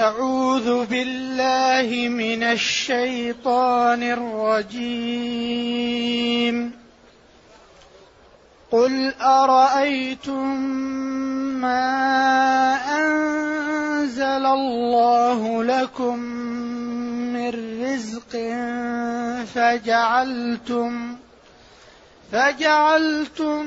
أعوذ بالله من الشيطان الرجيم. قل أرأيتم ما أنزل الله لكم من رزق فجعلتم فجعلتم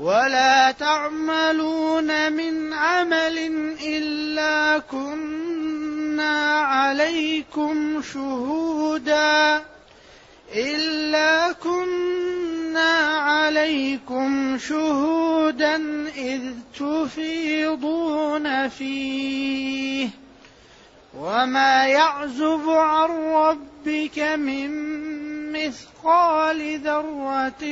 ولا تعملون من عمل إلا كنا عليكم شهودا. إلا كنا عليكم شهودا إذ تفيضون فيه. وما يعزب عن ربك من مثقال ذرة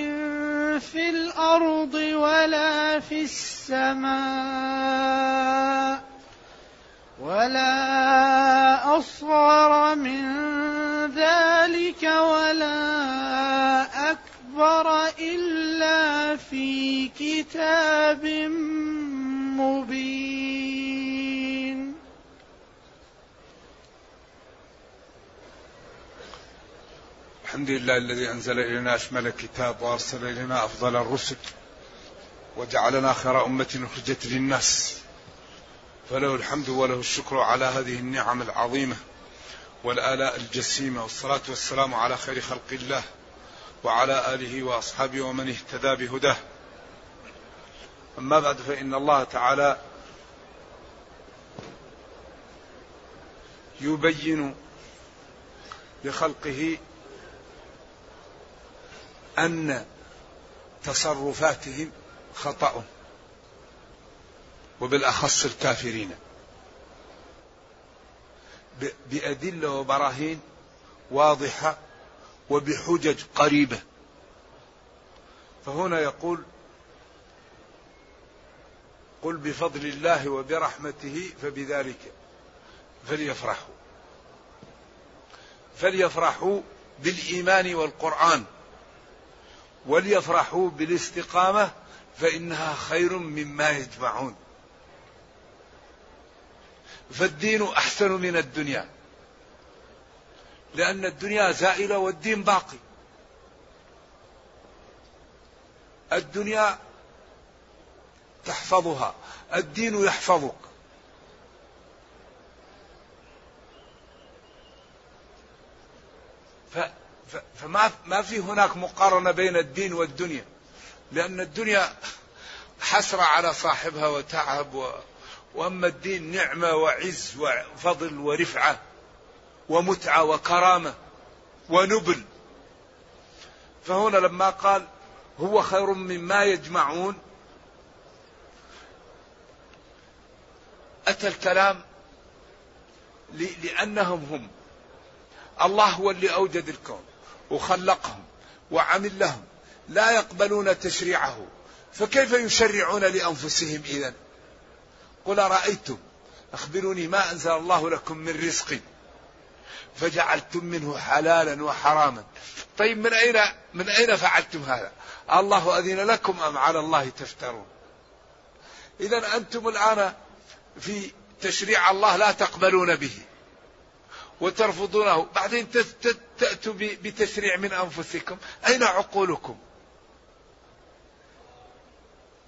في الأرض ولا في السماء ولا أصغر من ذلك ولا أكبر إلا في كتاب مبين الحمد لله الذي أنزل إلينا أشمل الكتاب وأرسل إلينا أفضل الرسل وجعلنا خير أمة أخرجت للناس. فله الحمد وله الشكر على هذه النعم العظيمة والآلاء الجسيمة والصلاة والسلام على خير خلق الله وعلى آله وأصحابه ومن اهتدى بهداه. أما بعد فإن الله تعالى يبين لخلقه أن تصرفاتهم خطأ وبالأخص الكافرين. بأدلة وبراهين واضحة وبحجج قريبة. فهنا يقول قل بفضل الله وبرحمته فبذلك فليفرحوا. فليفرحوا بالإيمان والقرآن. وليفرحوا بالاستقامة فإنها خير مما يجمعون. فالدين أحسن من الدنيا لأن الدنيا زائلة والدين باقي. الدنيا تحفظها الدين يحفظك. فما ما في هناك مقارنة بين الدين والدنيا لأن الدنيا حسرة على صاحبها وتعب و... وأما الدين نعمة وعز وفضل ورفعة ومتعة وكرامة ونبل. فهنا لما قال هو خير مما يجمعون أتى الكلام لأنهم هم. الله هو اللي أوجد الكون. وخلقهم وعمل لهم لا يقبلون تشريعه. فكيف يشرعون لأنفسهم إذا قل أرأيتم أخبروني ما أنزل الله لكم من رزق فجعلتم منه حلالا وحراما. طيب من أين من أين فعلتم هذا؟ الله أذن لكم أم على الله تفترون؟ إذا أنتم الآن في تشريع الله لا تقبلون به. وترفضونه. بعدين تأتوا بتشريع من أنفسكم. أين عقولكم؟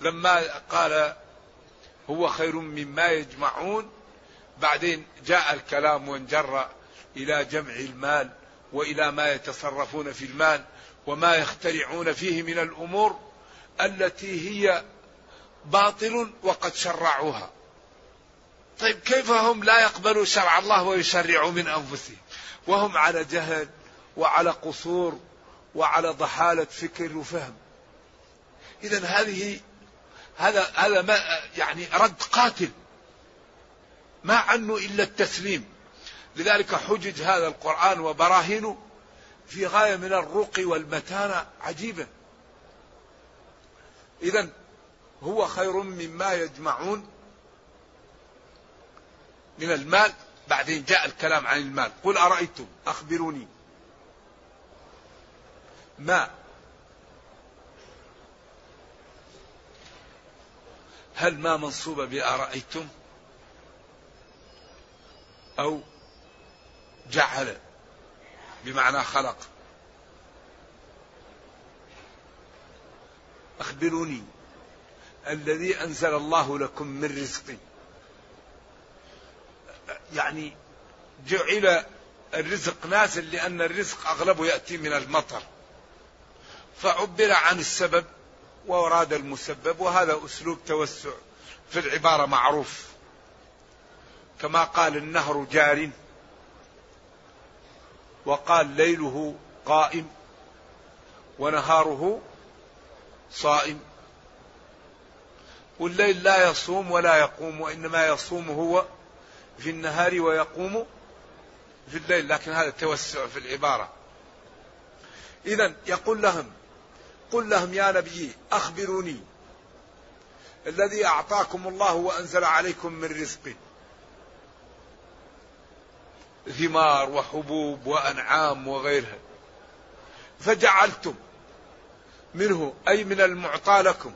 لما قال هو خير مما يجمعون بعدين جاء الكلام وانجر إلى جمع المال وإلى ما يتصرفون في المال وما يخترعون فيه من الأمور التي هي باطل وقد شرعوها. طيب كيف هم لا يقبلوا شرع الله ويشرعوا من أنفسهم؟ وهم على جهل وعلى قصور وعلى ضحالة فكر وفهم. إذا هذه هذا هذا ما يعني رد قاتل. ما عنه إلا التسليم. لذلك حجج هذا القرآن وبراهينه في غاية من الرقي والمتانة عجيبة. إذا هو خير مما يجمعون من المال بعدين جاء الكلام عن المال. قل أرأيتم؟ أخبروني. ما؟ هل ما منصوبة بأرأيتم؟ أو جعل بمعنى خلق. أخبروني. الذي أنزل الله لكم من رزق. يعني جعل الرزق نازل لأن الرزق أغلبه يأتي من المطر. فعبر عن السبب وأراد المسبب وهذا أسلوب توسع في العبارة معروف. كما قال النهر جار وقال ليله قائم ونهاره صائم. والليل لا يصوم ولا يقوم وإنما يصوم هو في النهار ويقوم في الليل لكن هذا توسع في العبارة. إذا يقول لهم قل لهم يا نبي أخبروني. الذي أعطاكم الله وأنزل عليكم من رزق. ثمار وحبوب وأنعام وغيرها. فجعلتم منه أي من المعطى لكم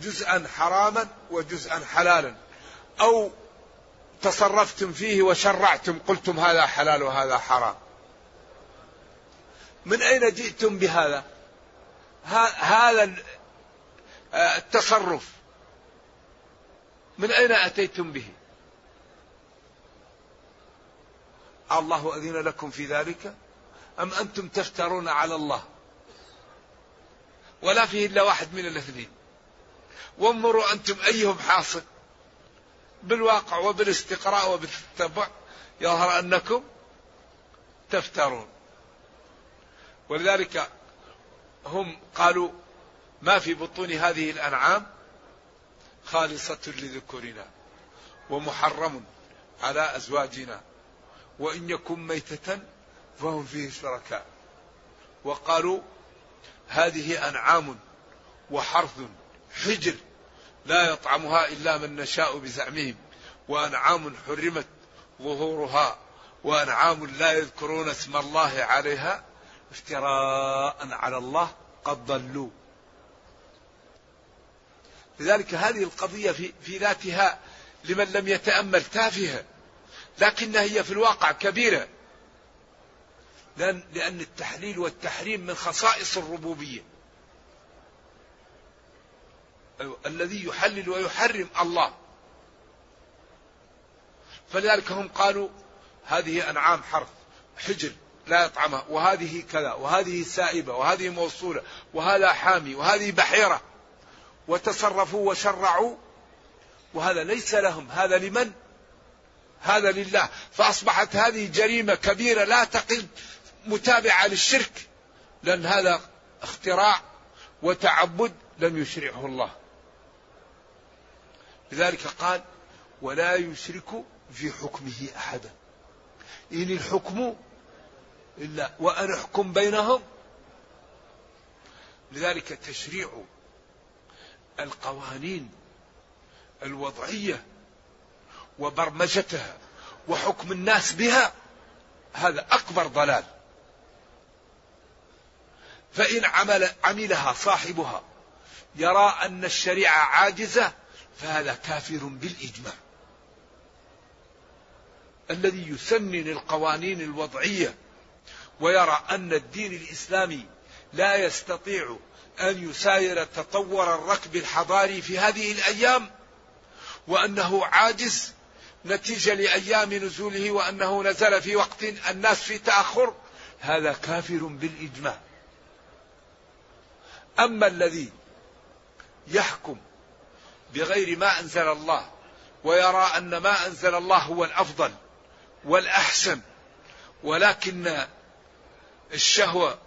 جزءا حراما وجزءا حلالا. أو تصرفتم فيه وشرعتم قلتم هذا حلال وهذا حرام. من أين جئتم بهذا؟ هذا آه، التصرف. من أين أتيتم به؟ الله أذن لكم في ذلك؟ أم أنتم تفترون على الله؟ ولا فيه إلا واحد من الاثنين وانظروا أنتم أيهم حاصل. بالواقع وبالاستقراء وبالتتبع يظهر أنكم تفترون. ولذلك هم قالوا ما في بطون هذه الأنعام خالصة لذكورنا ومحرم على أزواجنا. وإن يكن ميتة فهم فيه شركاء. وقالوا هذه أنعام وحرث حجر لا يطعمها إلا من نشاء بزعمهم وأنعام حرمت ظهورها وأنعام لا يذكرون اسم الله عليها افتراء على الله قد ضلوا. لذلك هذه القضية في, في ذاتها لمن لم يتأمل تافهة لكنها هي في الواقع كبيرة لأن, لأن التحليل والتحريم من خصائص الربوبية. الذي يحلل ويحرم الله. فلذلك هم قالوا هذه أنعام حرث حجر لا يطعمها وهذه كذا وهذه سائبة وهذه موصولة وهذا حامي وهذه بحيرة. وتصرفوا وشرعوا وهذا ليس لهم هذا لمن؟ هذا لله. فأصبحت هذه جريمة كبيرة لا تقل متابعة للشرك لأن هذا اختراع وتعبد لم يشرعه الله. لذلك قال ولا يشرك في حكمه أحدا. إن الحكم إلا وأن أحكم بينهم. لذلك تشريع القوانين الوضعية وبرمجتها وحكم الناس بها هذا أكبر ضلال. فإن عمل عملها صاحبها يرى أن الشريعة عاجزة فهذا كافر بالإجماع. الذي يسنن القوانين الوضعية ويرى أن الدين الإسلامي لا يستطيع أن يساير تطور الركب الحضاري في هذه الأيام وأنه عاجز نتيجة لأيام نزوله وأنه نزل في وقت الناس في تأخر. هذا كافر بالإجماع. أما الذي يحكم بغير ما أنزل الله ويرى أن ما أنزل الله هو الأفضل والأحسن ولكن الشهوة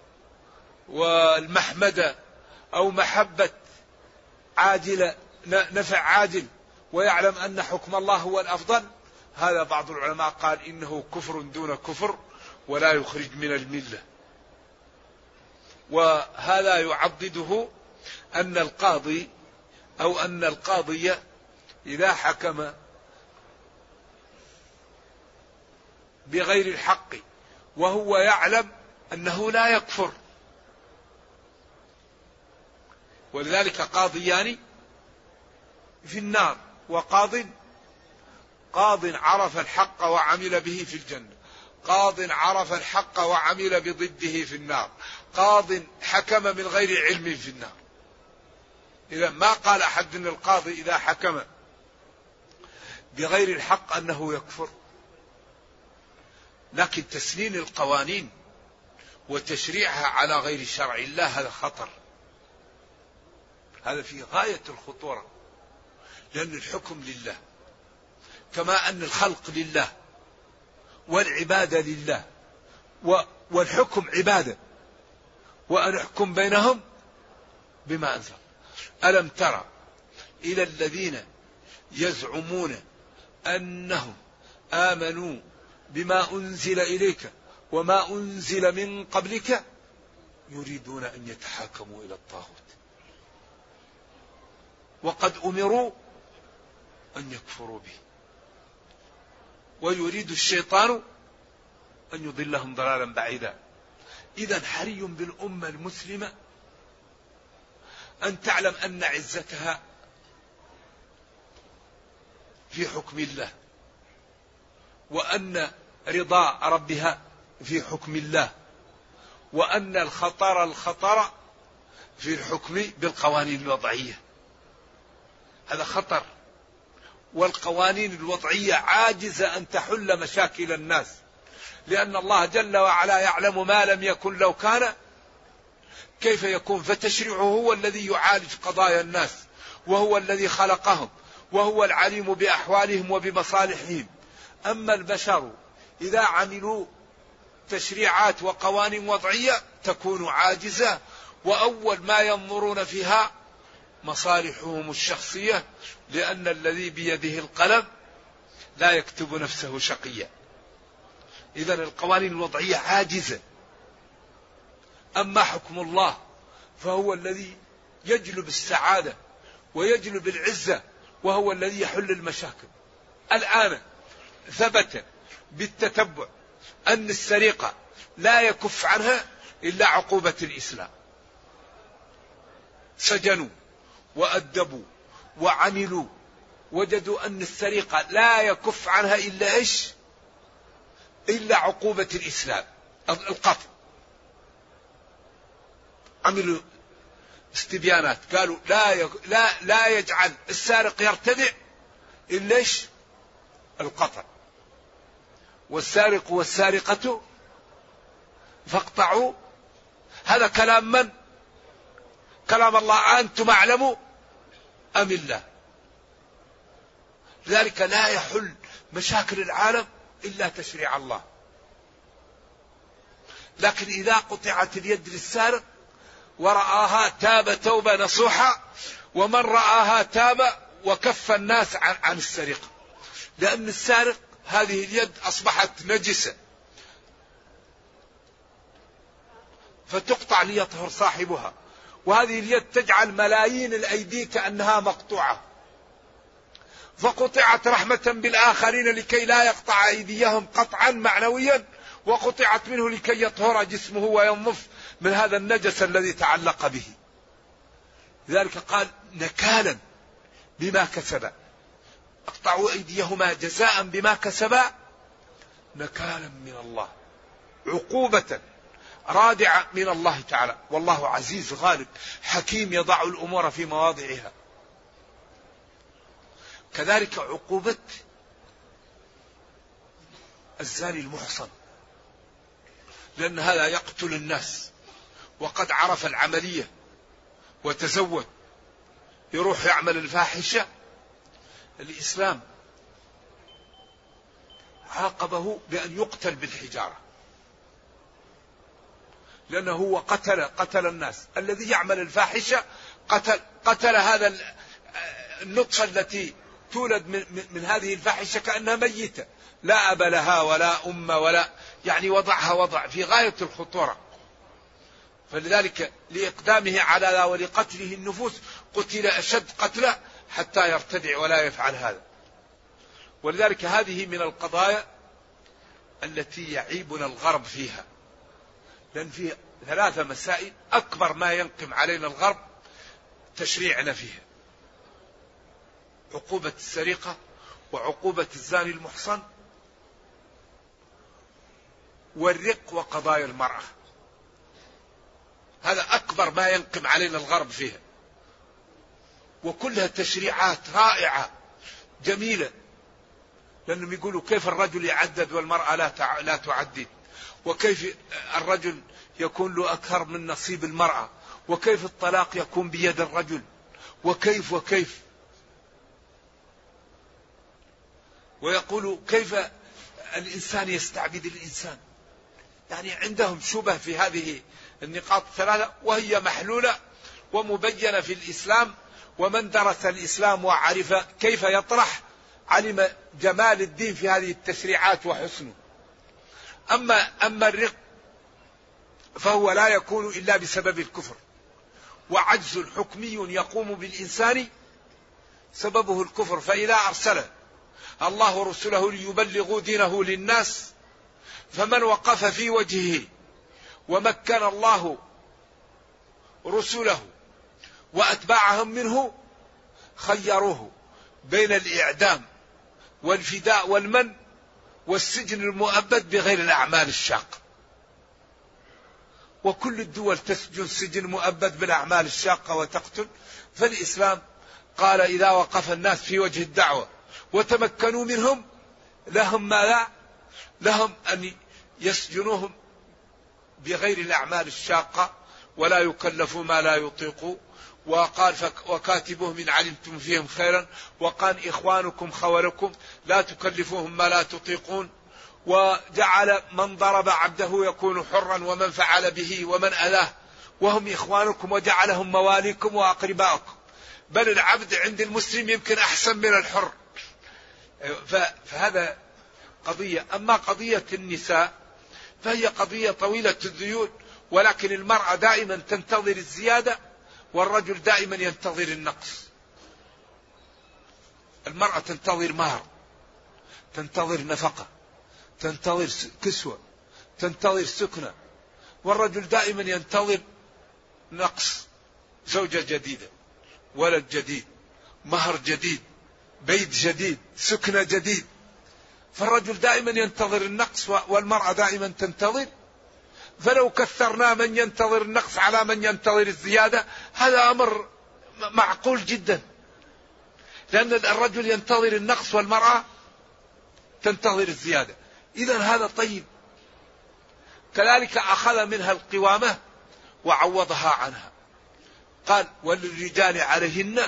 والمحمدة أو محبة عاجلة نفع عاجل ويعلم أن حكم الله هو الأفضل. هذا بعض العلماء قال إنه كفر دون كفر ولا يخرج من الملة. وهذا يعضده أن القاضي أو أن القاضي إذا حكم بغير الحق وهو يعلم أنه لا يكفر. ولذلك قاضيان في النار وقاض قاض عرف الحق وعمل به في الجنة قاض عرف الحق وعمل بضده في النار قاض حكم من غير علم في النار. إذا ما قال أحد أن القاضي إذا حكم بغير الحق أنه يكفر. لكن تسنين القوانين وتشريعها على غير شرع الله هذا خطر. هذا في غاية الخطورة. لأن الحكم لله. كما أن الخلق لله. والعبادة لله. والحكم عبادة. وأن أحكم بينهم بما أنزل. ألم ترى إلى الذين يزعمون أنهم آمنوا بما أنزل إليك وما أنزل من قبلك يريدون أن يتحاكموا إلى الطاغوت. وقد أمروا أن يكفروا به. ويريد الشيطان أن يضلهم ضلالا بعيدا. إذا حري بالأمة المسلمة أن تعلم أن عزتها في حكم الله وأن رضا ربها في حكم الله وأن الخطر الخطر في الحكم بالقوانين الوضعية. هذا خطر والقوانين الوضعية عاجزة أن تحل مشاكل الناس لأن الله جل وعلا يعلم ما لم يكن لو كان كيف يكون؟ فتشريعه هو الذي يعالج قضايا الناس وهو الذي خلقهم وهو العليم بأحوالهم وبمصالحهم. أما البشر إذا عملوا تشريعات وقوانين وضعية تكون عاجزة وأول ما ينظرون فيها مصالحهم الشخصية لأن الذي بيده القلم لا يكتب نفسه شقيا. إذا القوانين الوضعية عاجزة. أما حكم الله؟ فهو الذي يجلب السعادة ويجلب العزة وهو الذي يحل المشاكل. الآن ثبت بالتتبع أن السرقة لا يكف عنها إلا عقوبة الإسلام. سجنوا وأدبوا وعملوا وجدوا أن السرقة لا يكف عنها إلا إيش؟ إلا عقوبة الإسلام القتل. عملوا استبيانات. قالوا لا لا لا يجعل السارق يرتدع إلا إيش؟ القطع. والسارق والسارقة فاقطعوا. هذا كلام من؟ كلام الله. أنتم أعلموا أم الله؟ لذلك لا يحل مشاكل العالم إلا تشريع الله. لكن إذا قطعت اليد للسارق ورآها تاب توبة نصوحة ومن رآها تاب وكف الناس عن, السرقة. لأن السارق هذه اليد أصبحت نجسة. فتقطع ليطهر صاحبها. وهذه اليد تجعل ملايين الأيدي كأنها مقطوعة. فقطعت رحمة بالآخرين لكي لا يقطع أيديهم قطعا معنويا وقطعت منه لكي يطهر جسمه وينظف من هذا النجس الذي تعلق به. لذلك قال نكالا بما كسبا. اقطعوا أيديهما جزاء بما كسبا. نكالا من الله. عقوبة رادعة من الله تعالى. والله عزيز غالب. حكيم يضع الأمور في مواضعها. كذلك عقوبة الزاني المحصن. لأن هذا يقتل الناس. وقد عرف العملية وتزود. يروح يعمل الفاحشة. الإسلام عاقبه بأن يقتل بالحجارة. لأنه هو قتل قتل الناس. الذي يعمل الفاحشة قتل قتل هذا النطفة التي تولد من, من هذه الفاحشة كأنها ميتة. لا أب لها ولا أم ولا يعني وضعها وضع في غاية الخطورة. فلذلك لإقدامه على ولقتله النفوس قتل أشد قتلة حتى يرتدع ولا يفعل هذا. ولذلك هذه من القضايا التي يعيبنا الغرب فيها. لأن في ثلاثة مسائل أكبر ما ينقم علينا الغرب تشريعنا فيها. عقوبة السرقة وعقوبة الزاني المحصن والرق وقضايا المرأة. هذا أكبر ما ينقم علينا الغرب فيها. وكلها تشريعات رائعة جميلة. لأنهم يقولوا كيف الرجل يعدد والمرأة لا لا تعدد؟ وكيف الرجل يكون له أكثر من نصيب المرأة؟ وكيف الطلاق يكون بيد الرجل؟ وكيف وكيف؟ ويقول كيف الإنسان يستعبد الإنسان؟ يعني عندهم شبه في هذه النقاط الثلاثة وهي محلولة ومبينة في الإسلام ومن درس الإسلام وعرف كيف يطرح علم جمال الدين في هذه التشريعات وحسنه. أما أما الرق فهو لا يكون إلا بسبب الكفر. وعجز حكمي يقوم بالإنسان سببه الكفر فإذا أرسل الله رسله ليبلغوا دينه للناس فمن وقف في وجهه ومكن الله رسله وأتباعهم منه خيروه بين الإعدام والفداء والمن والسجن المؤبد بغير الأعمال الشاقة وكل الدول تسجن سجن مؤبد بالأعمال الشاقة وتقتل. فالإسلام قال إذا وقف الناس في وجه الدعوة وتمكنوا منهم لهم ما لا لهم أن يسجنوهم بغير الأعمال الشاقة ولا يكلفوا ما لا يطيقوا وقال وكاتبوهم إن علمتم فيهم خيرا. وقال إخوانكم خولكم لا تكلفوهم ما لا تطيقون. وجعل من ضرب عبده يكون حرا ومن فعل به ومن أذاه. وهم إخوانكم وجعلهم مواليكم وأقرباءكم بل العبد عند المسلم يمكن أحسن من الحر. فهذا قضية. أما قضية النساء فهي قضية طويلة الذيول ولكن المرأة دائما تنتظر الزيادة والرجل دائما ينتظر النقص. المرأة تنتظر مهر تنتظر نفقة تنتظر كسوة تنتظر سكنة والرجل دائما ينتظر نقص. زوجة جديدة ولد جديد مهر جديد بيت جديد سكنة جديد. فالرجل دائما ينتظر النقص والمرأة دائما تنتظر. فلو كثرنا من ينتظر النقص على من ينتظر الزيادة هذا أمر معقول جدا. لأن الرجل ينتظر النقص والمرأة تنتظر الزيادة. إذا هذا طيب. كذلك أخذ منها القوامة وعوضها عنها. قال وللرجال عليهن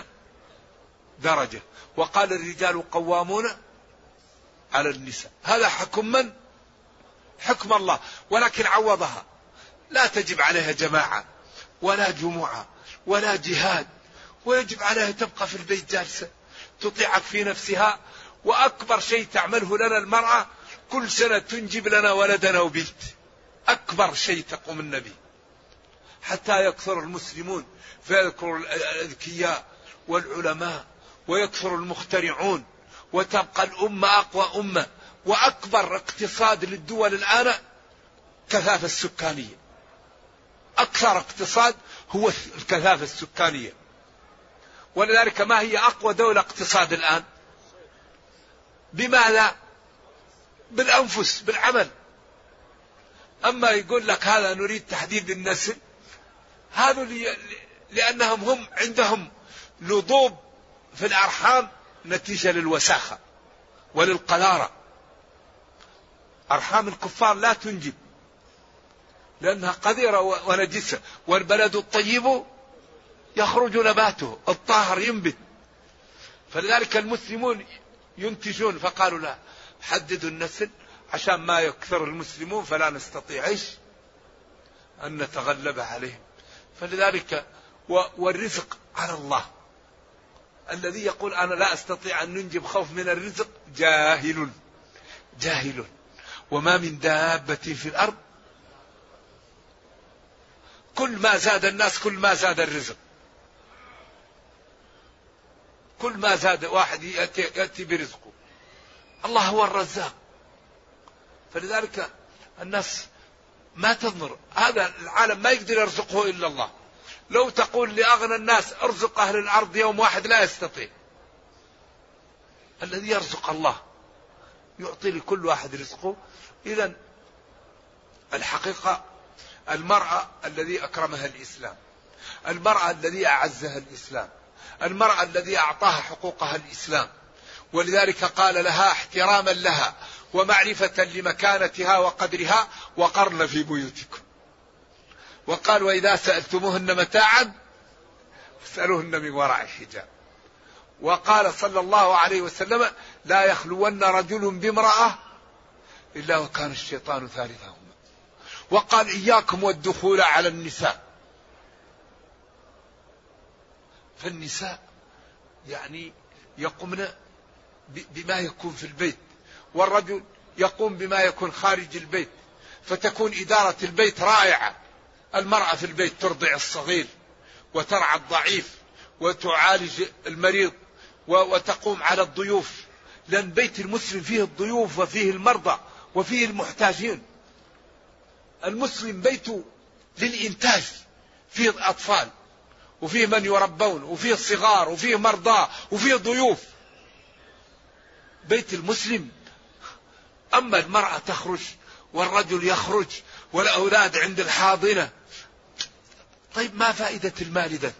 درجة. وقال الرجال قوامون على النساء. هذا حكم من؟ حكم الله. ولكن عوضها. لا تجب عليها جماعة ولا جمعة ولا جهاد ويجب عليها تبقى في البيت جالسة تطيعك في نفسها وأكبر شيء تعمله لنا المرأة كل سنة تنجب لنا ولدنا وبنت. أكبر شيء تقوم النبي. حتى يكثر المسلمون فيذكر الأذكياء والعلماء ويكثر المخترعون. وتبقى الأمة أقوى أمة وأكبر اقتصاد للدول الآن الكثافة السكانية. أكثر اقتصاد هو الكثافة السكانية. ولذلك ما هي أقوى دولة اقتصاد الآن؟ بماذا؟ بالأنفس بالعمل. أما يقول لك هذا نريد تحديد النسل هذا لأنهم هم عندهم لضوب في الأرحام نتيجة للوساخة وللقذارة أرحام الكفار لا تنجب لأنها قذرة ونجسة والبلد الطيب يخرج نباته الطاهر ينبت فلذلك المسلمون ينتجون فقالوا لا حددوا النسل عشان ما يكثر المسلمون فلا نستطيع إيش؟ أن نتغلب عليهم. فلذلك والرزق على الله. الذي يقول أنا لا أستطيع أن ننجب خوف من الرزق جاهل. جاهل. وما من دابة في الأرض كل ما زاد الناس كل ما زاد الرزق. كل ما زاد واحد يأتي, يأتي برزقه الله هو الرزاق فلذلك الناس ما تنظر هذا العالم ما يقدر يرزقه إلا الله لو تقول لأغنى الناس ارزق أهل الأرض يوم واحد لا يستطيع. الذي يرزق الله يعطي لكل واحد رزقه. إذا الحقيقة المرأة الذي أكرمها الإسلام المرأة الذي أعزها الإسلام المرأة الذي أعطاها حقوقها الإسلام. ولذلك قال لها احتراما لها ومعرفة لمكانتها وقدرها وقرن في بيوتكم. وقال وإذا سألتموهن متاعا فاسألوهن من وراء حجاب وقال صلى الله عليه وسلم لا يخلون رجل بامرأة إلا وكان الشيطان ثالثهما. وقال إياكم والدخول على النساء. فالنساء يعني يقومن بما يكون في البيت والرجل يقوم بما يكون خارج البيت فتكون إدارة البيت رائعة. المرأة في البيت ترضع الصغير وترعى الضعيف وتعالج المريض وتقوم على الضيوف لأن بيت المسلم فيه الضيوف وفيه المرضى وفيه المحتاجين. المسلم بيته للإنتاج فيه أطفال وفيه من يربون وفيه صغار وفيه مرضى وفيه ضيوف. بيت المسلم أما المرأة تخرج والرجل يخرج والأولاد عند الحاضنة طيب ما فائدة المال إذا؟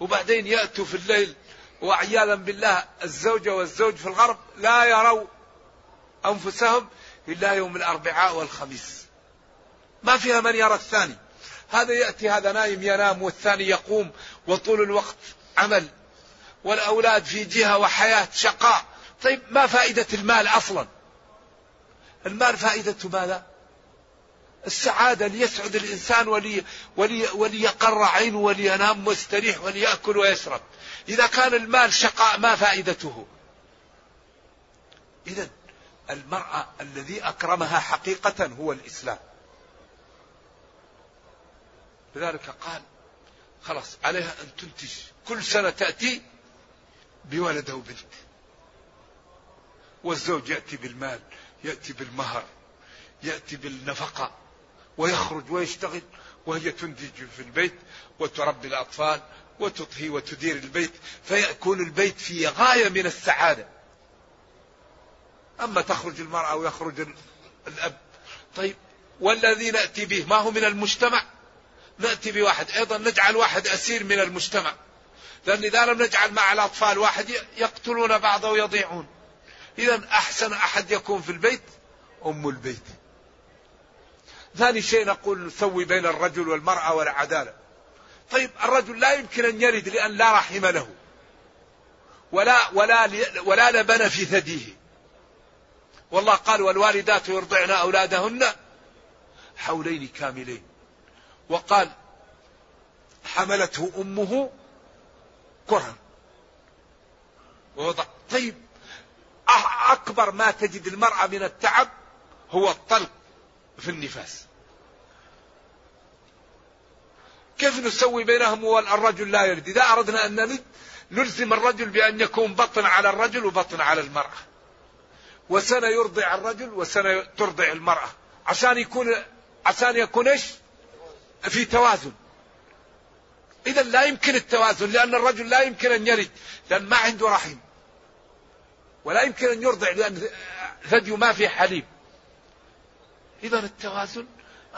وبعدين يأتوا في الليل وعياذا بالله الزوجة والزوج في الغرب لا يروا أنفسهم إلا يوم الأربعاء والخميس. ما فيها من يرى الثاني. هذا يأتي هذا نايم ينام والثاني يقوم وطول الوقت عمل. والأولاد في جهة وحياة شقاء. طيب ما فائدة المال أصلا؟ المال فائدته ماذا؟ السعادة ليسعد الإنسان ولي ولي وليقر عينه ولينام ويستريح وليأكل ويشرب. إذا كان المال شقاء ما فائدته. إذا المرأة الذي أكرمها حقيقة هو الإسلام. لذلك قال خلاص عليها أن تنتج. كل سنة تأتي بولد أو بنت والزوج يأتي بالمال يأتي بالمهر يأتي بالنفقة. ويخرج ويشتغل وهي تنتج في البيت وتربي الأطفال وتطهي وتدير البيت فيكون البيت في غاية من السعادة. أما تخرج المرأة ويخرج الأب طيب والذي نأتي به؟ ما هو من المجتمع؟ نأتي بواحد. أيضا نجعل واحد أسير من المجتمع لأن إذا لم نجعل مع الأطفال واحد يقتلون بعض ويضيعون. إذا أحسن أحد يكون في البيت أم البيت. ثاني شيء نقول نسوي بين الرجل والمرأة والعدالة. طيب الرجل لا يمكن أن يرد لأن لا رحم له. ولا ولا ولا لبن في ثديه. والله قال والوالدات يرضعن أولادهن حولين كاملين. وقال حملته أمه كرها. ووضع طيب أكبر ما تجد المرأة من التعب هو الطلق. في النفاس. كيف نسوي بينهم والرجل لا يلد إذا أردنا أن نلد نلزم الرجل بأن يكون بطن على الرجل وبطن على المرأة. وسنة يرضع الرجل وسنة ترضع المرأة. عشان يكون عشان يكون إيش؟ في توازن. إذا لا يمكن التوازن لأن الرجل لا يمكن أن يلد لأن ما عنده رحم. ولا يمكن أن يرضع لأن ثديه ما في حليب. إذا التوازن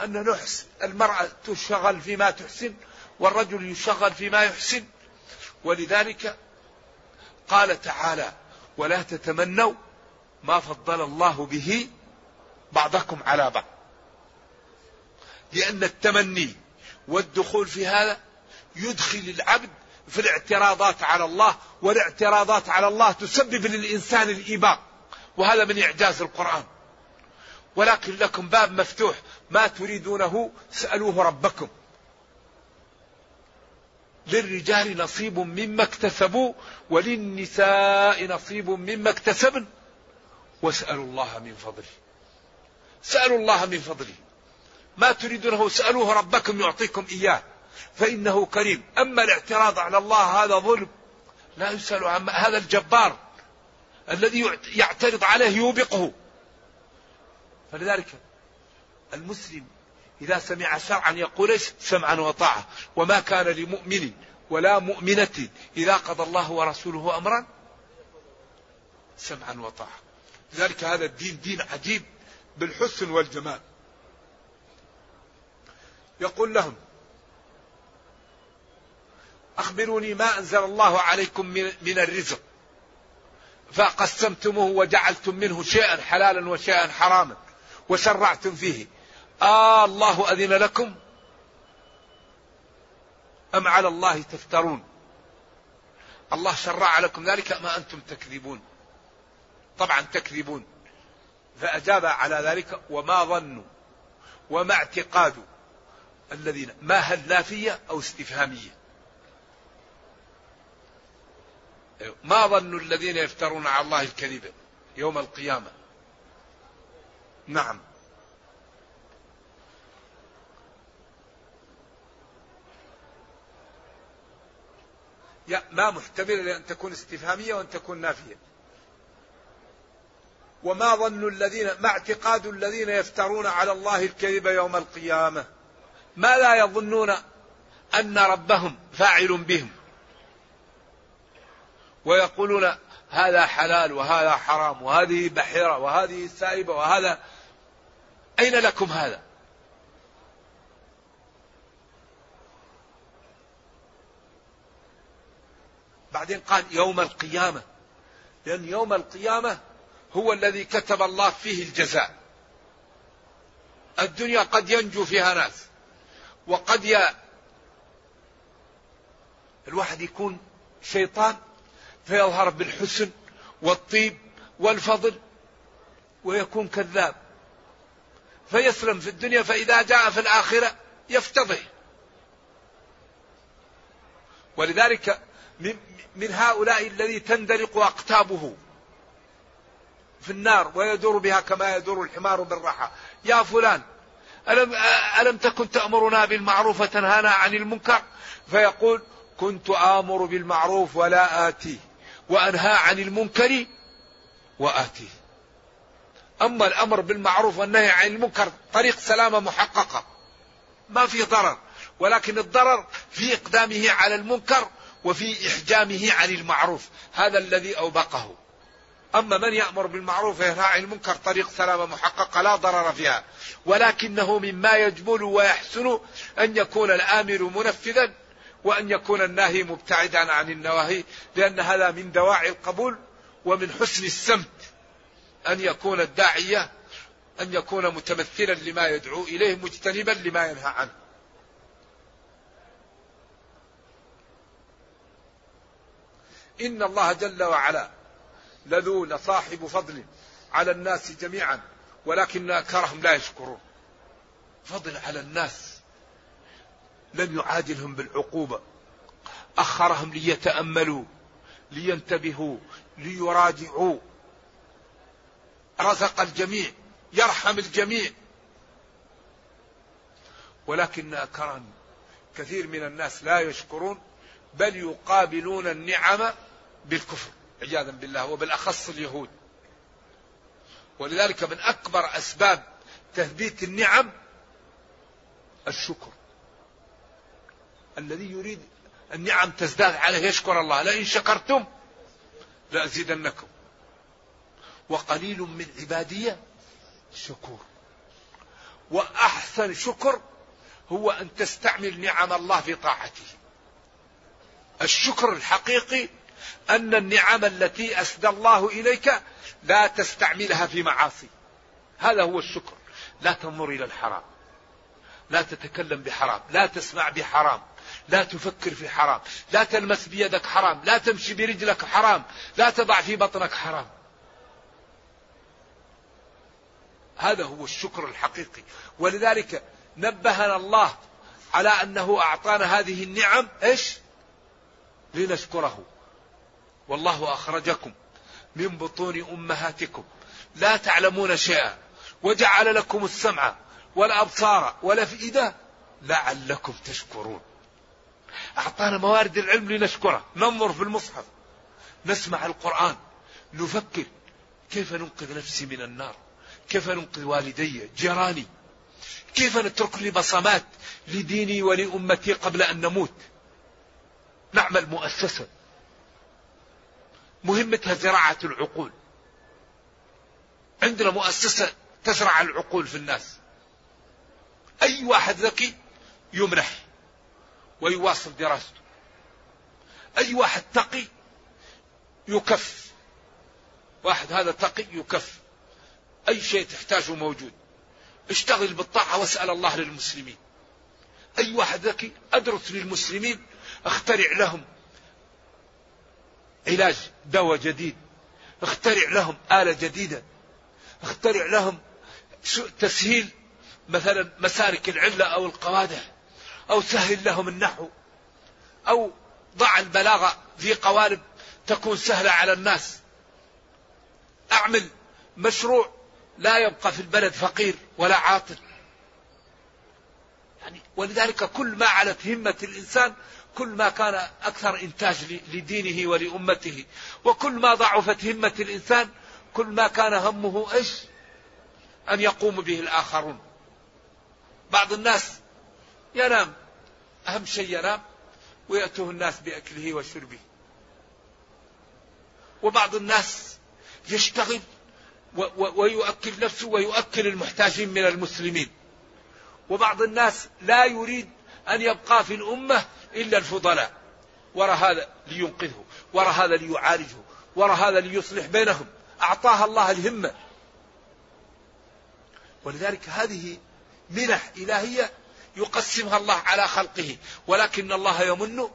أن نحسن المرأة تشغل فيما تحسن والرجل يشغل فيما يحسن. ولذلك قال تعالى ولا تتمنوا ما فضل الله به بعضكم على بعض. لأن التمني والدخول في هذا يدخل العبد في الاعتراضات على الله والاعتراضات على الله تسبب للإنسان الإباء وهذا من إعجاز القرآن. ولكن لكم باب مفتوح ما تريدونه سألوه ربكم. للرجال نصيب مما اكتسبوا وللنساء نصيب مما اكتسبن. واسألوا الله من فضله. سألوا الله من فضله. ما تريدونه سألوه ربكم يعطيكم إياه. فإنه كريم. أما الاعتراض على الله هذا ظلم. لا يسأل عن هذا الجبار الذي يعترض عليه يوبقه. فلذلك المسلم إذا سمع شرعا يقول إيش؟ سمعا وطاعة. وما كان لمؤمن ولا مؤمنة إذا قضى الله ورسوله أمرا سمعا وطاعة. لذلك هذا الدين دين عجيب بالحسن والجمال. يقول لهم أخبروني ما أنزل الله عليكم من الرزق. فقسمتموه وجعلتم منه شيئا حلالا وشيئا حراما. وشرعتم فيه. آه الله أذن لكم. أم على الله تفترون؟ الله شرع لكم ذلك ما أنتم تكذبون؟ طبعا تكذبون. فأجاب على ذلك وما ظنوا وما اعتقاد الذين ما هل نافية أو استفهامية. ما ظن الذين يفترون على الله الكذب يوم القيامة؟ نعم. ما محتملة لأن تكون استفهامية وأن تكون نافية. وما ظن الذين ما اعتقاد الذين يفترون على الله الكذب يوم القيامة؟ ما لا يظنون أن ربهم فاعل بهم؟ ويقولون هذا حلال وهذا حرام وهذه بحيرة وهذه سائبة وهذا أين لكم هذا؟ بعدين قال يوم القيامة. لأن يوم القيامة هو الذي كتب الله فيه الجزاء. الدنيا قد ينجو فيها ناس. وقد ي... الواحد يكون شيطان فيظهر بالحسن والطيب والفضل ويكون كذاب. فيسلم في الدنيا فإذا جاء في الآخرة يفتضح. ولذلك من هؤلاء الذي تندلق أقتابه في النار ويدور بها كما يدور الحمار بالراحة. يا فلان ألم, ألم تكن تأمرنا بالمعروف وتنهانا عن المنكر؟ فيقول كنت آمر بالمعروف ولا آتيه وأنهى عن المنكر وآتيه أما الأمر بالمعروف والنهي عن المنكر طريق سلامة محققة. ما في ضرر ولكن الضرر في إقدامه على المنكر وفي إحجامه عن المعروف. هذا الذي أوبقه. أما من يأمر بالمعروف وينهى عن المنكر طريق سلامة محققة لا ضرر فيها. ولكنه مما يجمل ويحسن أن يكون الآمر منفذا وأن يكون الناهي مبتعدا عن النواهي لأن هذا من دواعي القبول ومن حسن السمت أن يكون الداعية أن يكون متمثلا لما يدعو إليه مجتنبا لما ينهى عنه. إن الله جل وعلا لذو لصاحب فضل على الناس جميعا ولكن أكثرهم لا يشكرون. فضل على الناس. لم يعادلهم بالعقوبة. أخرهم ليتأملوا لينتبهوا ليراجعوا. رزق الجميع يرحم الجميع. ولكن أكرم كثير من الناس لا يشكرون بل يقابلون النعم بالكفر عياذا بالله وبالأخص اليهود. ولذلك من أكبر أسباب تثبيت النعم الشكر. الذي يريد النعم تزداد عليه يشكر الله. لئن شكرتم لأزيدنكم. وقليل من عبادي شكور. وأحسن شكر هو أن تستعمل نعم الله في طاعته. الشكر الحقيقي أن النعم التي أسدى الله إليك لا تستعملها في معاصي. هذا هو الشكر. لا تنظر إلى الحرام. لا تتكلم بحرام. لا تسمع بحرام. لا تفكر في حرام. لا تلمس بيدك حرام. لا تمشي برجلك حرام. لا تضع في بطنك حرام. هذا هو الشكر الحقيقي. ولذلك نبهنا الله على أنه أعطانا هذه النعم إيش؟ لنشكره. والله أخرجكم من بطون أمهاتكم. لا تعلمون شيئا. وجعل لكم السمع والأبصار والأفئدة لعلكم تشكرون. أعطانا موارد العلم لنشكره. ننظر في المصحف. نسمع القرآن. نفكر كيف ننقذ نفسي من النار. كيف ننقذ والدي؟ جيراني. كيف نترك لي بصمات لديني ولأمتي قبل أن نموت؟ نعمل مؤسسة. مهمتها زراعة العقول. عندنا مؤسسة تزرع العقول في الناس. أي واحد ذكي يمنح ويواصل دراسته. أي واحد تقي يكف. واحد هذا تقي يكف. أي شيء تحتاجه موجود. اشتغل بالطاعة واسأل الله للمسلمين. أي واحد ذكي أدرس للمسلمين اخترع لهم علاج دواء جديد. اخترع لهم آلة جديدة. اخترع لهم تسهيل مثلا مسالك العلة أو القوادح أو سهل لهم النحو أو ضع البلاغة في قوالب تكون سهلة على الناس. أعمل مشروع لا يبقى في البلد فقير ولا عاطل. يعني ولذلك كل ما علت همة الإنسان كل ما كان أكثر إنتاج لدينه ولأمته وكل ما ضعفت همة الإنسان كل ما كان همه إيش؟ أن يقوم به الآخرون. بعض الناس ينام أهم شيء ينام ويأتوه الناس بأكله وشربه. وبعض الناس يشتغل ويؤكل نفسه ويؤكل المحتاجين من المسلمين. وبعض الناس لا يريد أن يبقى في الأمة إلا الفضلاء. وراء هذا لينقذه وراء هذا ليعالجه وراء هذا ليصلح بينهم. أعطاها الله الهمة. ولذلك هذه منح إلهية يقسمها الله على خلقه. ولكن الله يمن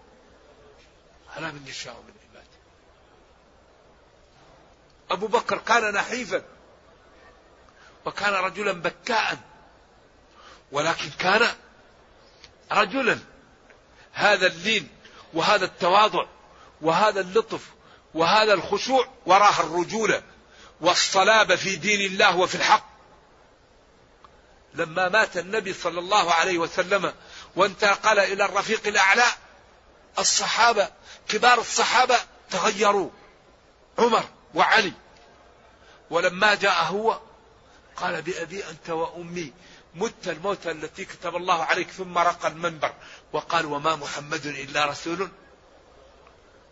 على من يشاء من عباده أبو بكر كان نحيفا وكان رجلا بكاء ولكن كان رجلا. هذا اللين وهذا التواضع وهذا اللطف وهذا الخشوع وراه الرجولة والصلابة في دين الله وفي الحق. لما مات النبي صلى الله عليه وسلم وانتقل إلى الرفيق الأعلى الصحابة كبار الصحابة تغيروا. عمر وعلي. ولما جاء هو قال بأبي أنت وأمي مت الموت التي كتب الله عليك ثم رقى المنبر. وقال وما محمد إلا رسول.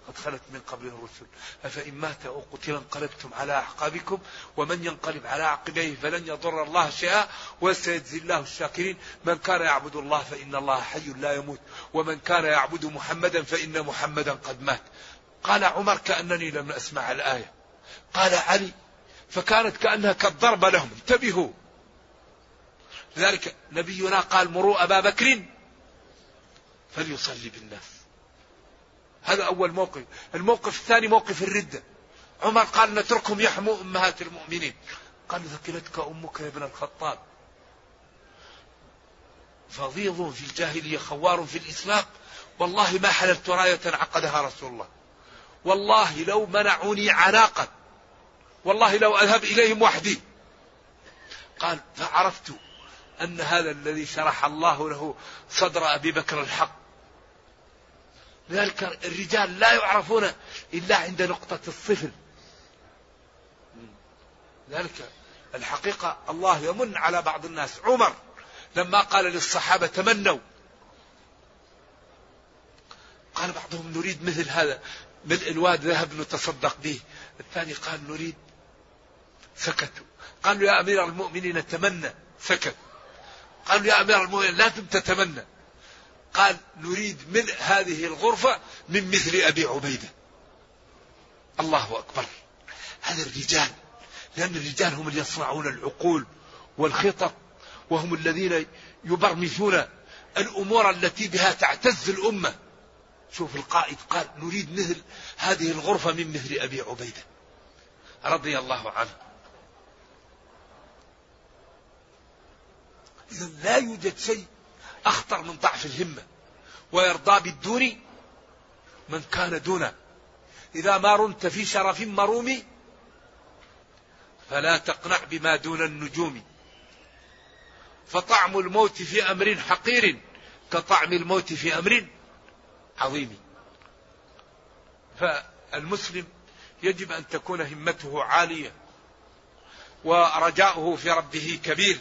قد خلت من قبله الرسل. أفإن مات أو قتل انقلبتم على أعقابكم ومن ينقلب على عقبيه فلن يضر الله شيئا وسيجزي الله الشاكرين. من كان يعبد الله فإن الله حي لا يموت ومن كان يعبد محمدا فإن محمدا قد مات. قال عمر كأنني لم أسمع الآية. قال علي فكانت كأنها كالضربة لهم انتبهوا. لذلك نبينا قال مروا أبا بكر فليصلي بالناس. هذا أول موقف. الموقف الثاني موقف الردة. عمر قال نتركهم يحموا أمهات المؤمنين. قال ثكلتك أمك يا ابن الخطاب. فظيظ في الجاهلية خوار في الإسلام والله ما حللت راية عقدها رسول الله. والله لو منعوني عناقا والله لو أذهب إليهم وحدي. قال فعرفت أن هذا الذي شرح الله له صدر أبي بكر الحق. لذلك الرجال لا يعرفون إلا عند نقطة الصفر. ذلك الحقيقة الله يمن على بعض الناس. عمر لما قال للصحابة تمنوا. قال بعضهم نريد مثل هذا ملء الواد ذهب نتصدق به. الثاني قال نريد سكتوا قالوا يا أمير المؤمنين تمنى. سكت قالوا يا أمير المؤمنين لا تتمنى. قال نريد من هذه الغرفة من مثل أبي عبيدة. الله أكبر. هذا الرجال. لأن الرجال هم اللي يصنعون العقول والخطط وهم الذين يبرمجون الأمور التي بها تعتز الأمة. شوف القائد قال نريد مثل هذه الغرفة من مثل أبي عبيدة. رضي الله عنه. إذا لا يوجد شيء أخطر من ضعف الهمة ويرضى بالدون من كان دونه إذا ما رمت في شرف مروم فلا تقنع بما دون النجوم. فطعم الموت في أمر حقير كطعم الموت في أمر عظيم. فالمسلم يجب أن تكون همته عالية ورجاؤه في ربه كبير.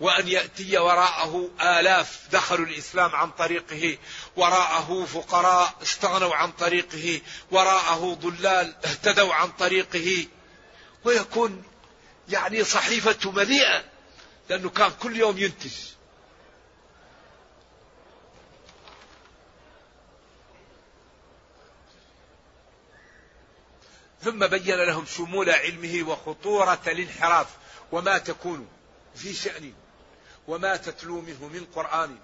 وأن يأتي وراءه آلاف دخلوا الإسلام عن طريقه وراءه فقراء استغنوا عن طريقه وراءه ضلال اهتدوا عن طريقه. ويكون يعني صحيفة مليئة لأنه كان كل يوم ينتج. ثم بين لهم شمول علمه وخطورة الانحراف. وما تكون في شأن وما تتلو منه من قرآن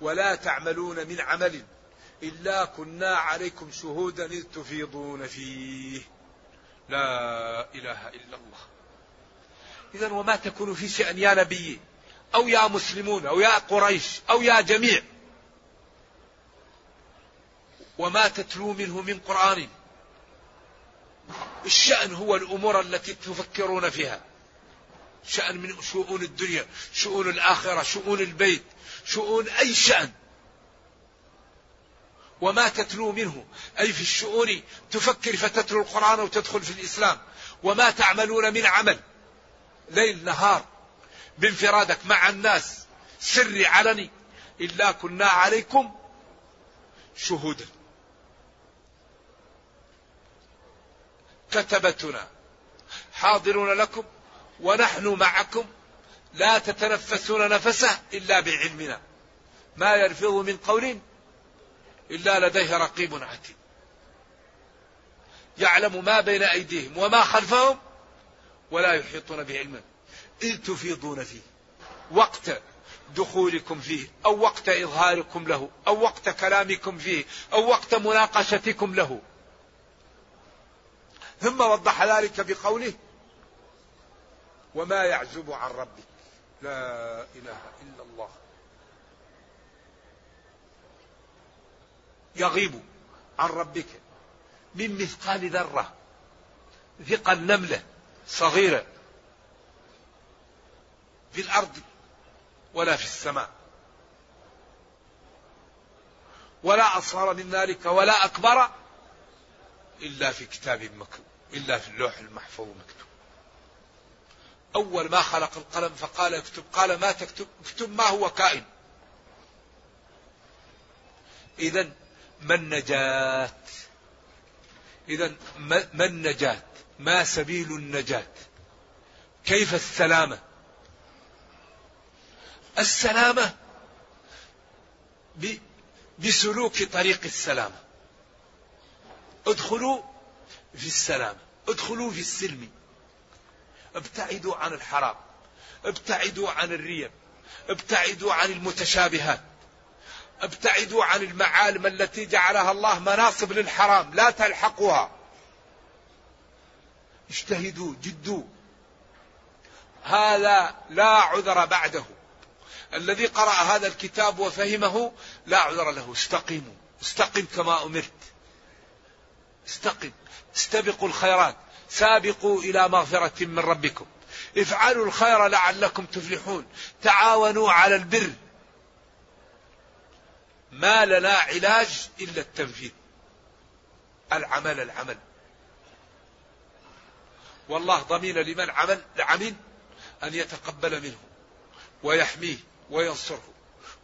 ولا تعملون من عمل إلا كنا عليكم شهودا إذ تفيضون فيه. لا إله إلا الله. إذا وما تكون في شأن يا نبي أو يا مسلمون أو يا قريش أو يا جميع. وما تتلو منه من قرآن. الشأن هو الأمور التي تفكرون فيها. شأن من شؤون الدنيا شؤون الآخرة شؤون البيت شؤون أي شأن. وما تتلو منه أي في الشؤون تفكر فتتلو القرآن وتدخل في الإسلام. وما تعملون من عمل ليل نهار بانفرادك مع الناس سري علني إلا كنا عليكم شهودا. كتبتنا حاضرون لكم ونحن معكم لا تتنفسون نفسه إلا بعلمنا. ما يلفظ من قول إلا لديه رقيب عتيد. يعلم ما بين أيديهم وما خلفهم ولا يحيطون بعلمه. إذ تفيضون فيه. وقت دخولكم فيه أو وقت إظهاركم له أو وقت كلامكم فيه أو وقت مناقشتكم له. ثم وضح ذلك بقوله وما يعزب عن ربك. لا إله إلا الله. يغيب عن ربك من مثقال ذرة ثقل نملة صغيرة في الأرض ولا في السماء. ولا أصغر من ذلك ولا أكبر إلا في كتاب مكتوب إلا في اللوح المحفوظ مكتوب. أول ما خلق القلم فقال اكتب قال ما تكتب اكتب ما هو كائن. إذا ما النجاة؟ إذا ما النجاة؟ ما سبيل النجاة؟ كيف السلامة؟ السلامة بسلوك طريق السلامة. ادخلوا في السلامة ادخلوا في السلم. ابتعدوا عن الحرام ابتعدوا عن الريب ابتعدوا عن المتشابهات ابتعدوا عن المعالم التي جعلها الله مناصب للحرام لا تلحقوها اجتهدوا جدوا. هذا لا عذر بعده. الذي قرأ هذا الكتاب وفهمه لا عذر له. استقيموا استقم كما أمرت. استقم استبقوا الخيرات. سابقوا إلى مغفرة من ربكم. افعلوا الخير لعلكم تفلحون. تعاونوا على البر. ما لنا علاج إلا التنفيذ. العمل العمل. والله ضمين لمن عمل عمل أن يتقبل منه ويحميه وينصره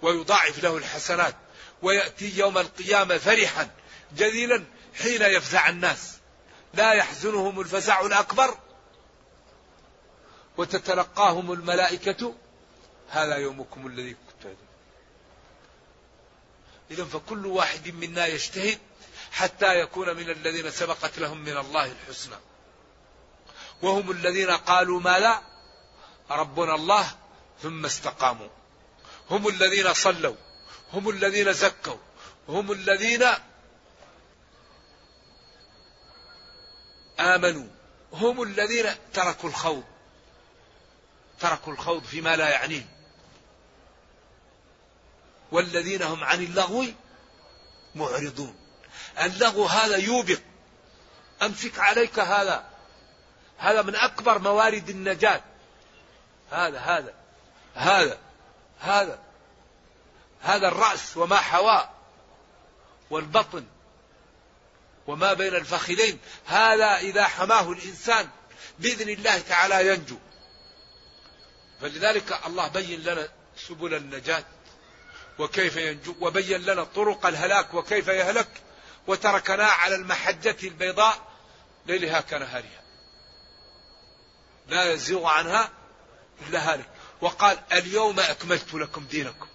ويضاعف له الحسنات ويأتي يوم القيامة فرحا جليلا حين يفزع الناس. لا يحزنهم الفزع الأكبر وتتلقاهم الملائكة. هذا يومكم الذي كنتم إذا فكل واحد منا يجتهد حتى يكون من الذين سبقت لهم من الله الحسنى. وهم الذين قالوا ما لا؟ ربنا الله ثم استقاموا. هم الذين صلوا. هم الذين زكوا. هم الذين آمنوا. هم الذين تركوا الخوض. تركوا الخوض فيما لا يعنيهم والذين هم عن اللغو معرضون. اللغو هذا يوبق. أمسك عليك هذا. هذا من أكبر موارد النجاة. هذا هذا هذا هذا. هذا الرأس وما حواه. والبطن. وما بين الفخذين. هذا إذا حماه الإنسان بإذن الله تعالى ينجو. فلذلك الله بين لنا سبل النجاة وكيف ينجو وبين لنا طرق الهلاك وكيف يهلك وتركنا على المحجة البيضاء ليلها كنهارها. لا يزيغ عنها إلا هالك. وقال اليوم أكملت لكم دينكم.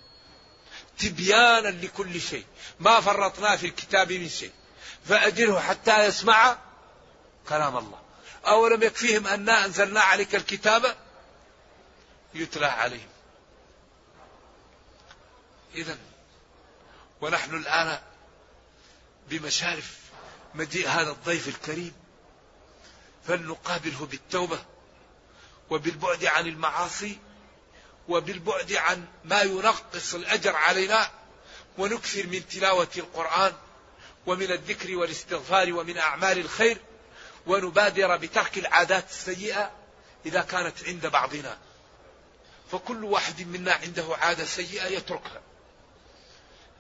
تبيانا لكل شيء. ما فرطنا في الكتاب من شيء. فأجله حتى يسمع كلام الله. أولم يكفيهم أنا أنزلنا عليك الكتاب يتلى عليهم. إذا ونحن الآن بمشارف مجيء هذا الضيف الكريم فلنقابله بالتوبة وبالبعد عن المعاصي وبالبعد عن ما ينقص الأجر علينا ونكثر من تلاوة القرآن ومن الذكر والاستغفار ومن أعمال الخير ونبادر بترك العادات السيئة إذا كانت عند بعضنا. فكل واحد منا عنده عادة سيئة يتركها.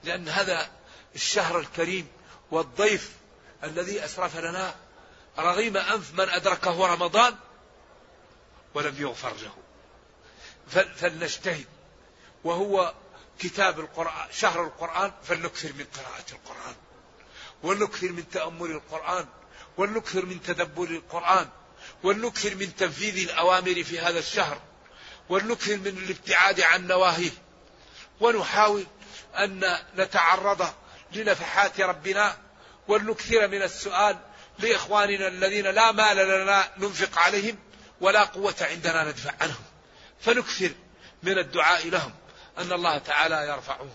لأن هذا الشهر الكريم والضيف الذي أسرف لنا رغيم أنف من أدركه رمضان ولم يغفر له. فلنجتهد. وهو كتاب القرآن شهر القرآن فلنكثر من قراءة القرآن. ولنكثر من تأمل القرآن ولنكثر من تدبر القرآن ولنكثر من تنفيذ الأوامر في هذا الشهر ولنكثر من الابتعاد عن نواهيه. ونحاول أن نتعرض لنفحات ربنا ولنكثر من السؤال لإخواننا الذين لا مال لنا ننفق عليهم ولا قوة عندنا ندفع عنهم. فنكثر من الدعاء لهم. أن الله تعالى يرفعهم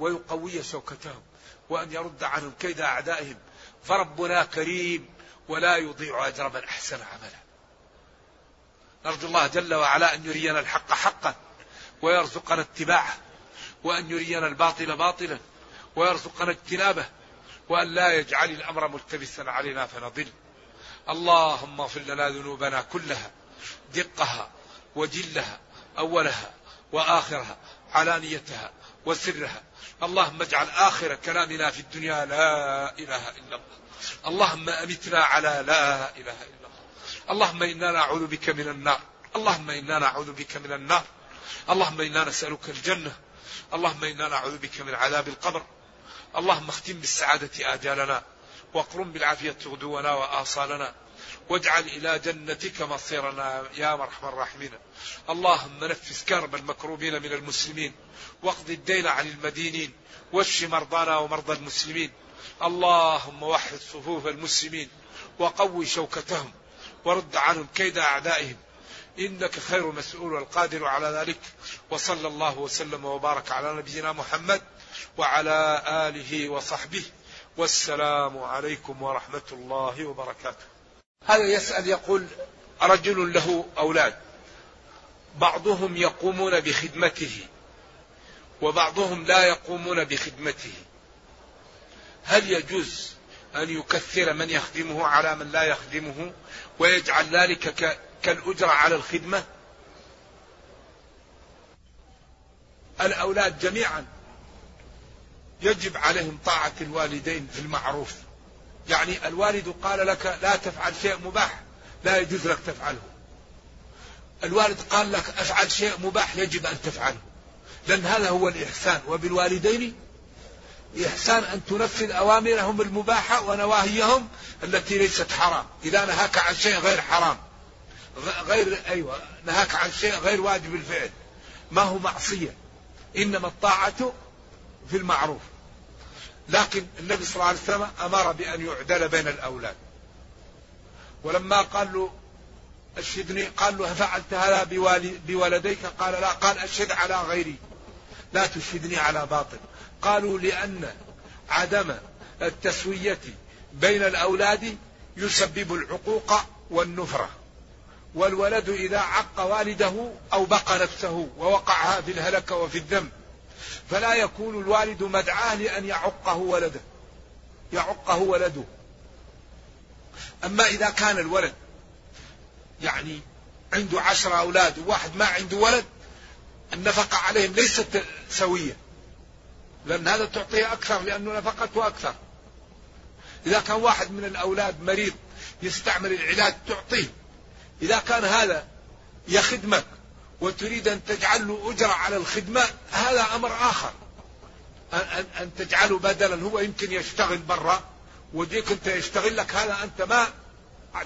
ويقوي شوكتهم. وأن يرد عنهم كيد أعدائهم. فربنا كريم ولا يضيع أجر من أحسن عملا. نرجو الله جل وعلا أن يرينا الحق حقا ويرزقنا اتباعه وأن يرينا الباطل باطلا ويرزقنا اجتنابه وأن لا يجعل الأمر ملتبسا علينا فنضل. اللهم اغفر لنا ذنوبنا كلها دقها وجلها أولها وآخرها علانيتها وسرها. اللهم اجعل آخر كلامنا في الدنيا لا إله إلا الله. اللهم أمتنا على لا إله إلا الله. اللهم إنا نعوذ بك من النار. اللهم إنا نعوذ بك من النار. اللهم إنا نسألك الجنة. اللهم إنا نعوذ بك من عذاب القبر. اللهم اختم بالسعادة آجالنا واقرم بالعافية غدونا وآصالنا. واجعل إلى جنتك مصيرنا يا أرحم الراحمين. اللهم نفس كرب المكروبين من المسلمين واقض الدين عن المدينين واشف مرضانا ومرضى المسلمين. اللهم وحد صفوف المسلمين وقوي شوكتهم ورد عنهم كيد أعدائهم. إنك خير مسؤول والقادر على ذلك. وصلى الله وسلم وبارك على نبينا محمد وعلى آله وصحبه. والسلام عليكم ورحمة الله وبركاته. هذا يسأل يقول رجل له أولاد. بعضهم يقومون بخدمته وبعضهم لا يقومون بخدمته. هل يجوز أن يكثر من يخدمه على من لا يخدمه ويجعل ذلك كالأجرة على الخدمة؟ الأولاد جميعا يجب عليهم طاعة الوالدين في المعروف يعني الوالد قال لك لا تفعل شيء مباح لا يجوز لك تفعله. الوالد قال لك افعل شيء مباح يجب أن تفعله. لأن هذا هو الإحسان وبالوالدين إحسان أن تنفذ أوامرهم المباحة ونواهيهم التي ليست حرام. إذا نهاك عن شيء غير حرام غير أيوة نهاك عن شيء غير واجب الفعل. ما هو معصية؟ إنما الطاعة في المعروف. لكن النبي صلى الله عليه وسلم أمر بأن يعدل بين الأولاد. ولما قال له أشهدني قال له فعلت هذا بولديك قال لا. قال أشهد على غيري. لا تشهدني على باطل. قالوا لأن عدم التسوية بين الأولاد يسبب العقوق والنفرة. والولد إذا عق والده أو بقى نفسه ووقعها في الهلكة وفي الذنب فلا يكون الوالد مدعاه لأن يعقه ولده. يعقه ولده. أما إذا كان الولد يعني عنده عشرة أولاد وواحد ما عنده ولد النفقة عليهم ليست سوية. لأن هذا تعطيه أكثر لأنه نفقته أكثر. إذا كان واحد من الأولاد مريض يستعمل العلاج تعطيه. إذا كان هذا يخدمك وتريد أن تجعل له أجرة على الخدمة هذا أمر آخر. أن, أن تجعله بدلا هو يمكن يشتغل برا وديك أنت يشتغل لك هذا أنت ما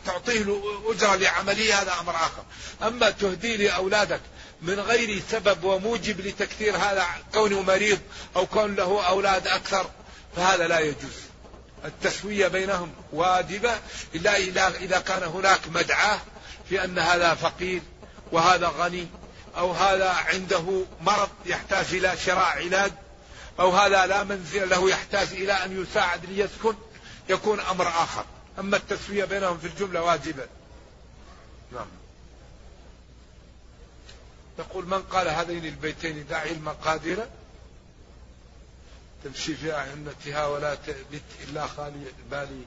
تعطيه له أجرة لعملية هذا أمر آخر. أما تهدي لأولادك من غير سبب وموجب لتكثير هذا كونه مريض أو كون له أولاد أكثر فهذا لا يجوز. التسوية بينهم واجبة إلا إذا كان هناك مدعاة في أن هذا فقير وهذا غني أو هذا عنده مرض يحتاج إلى شراء علاج أو هذا لا منزل له يحتاج إلى أن يساعد ليسكن يكون أمر آخر. أما التسوية بينهم في الجملة واجبة. نعم. يقول من قال هذين البيتين داعي المقادير؟ تمشي في أعنتها ولا تبت إلا خالي البالي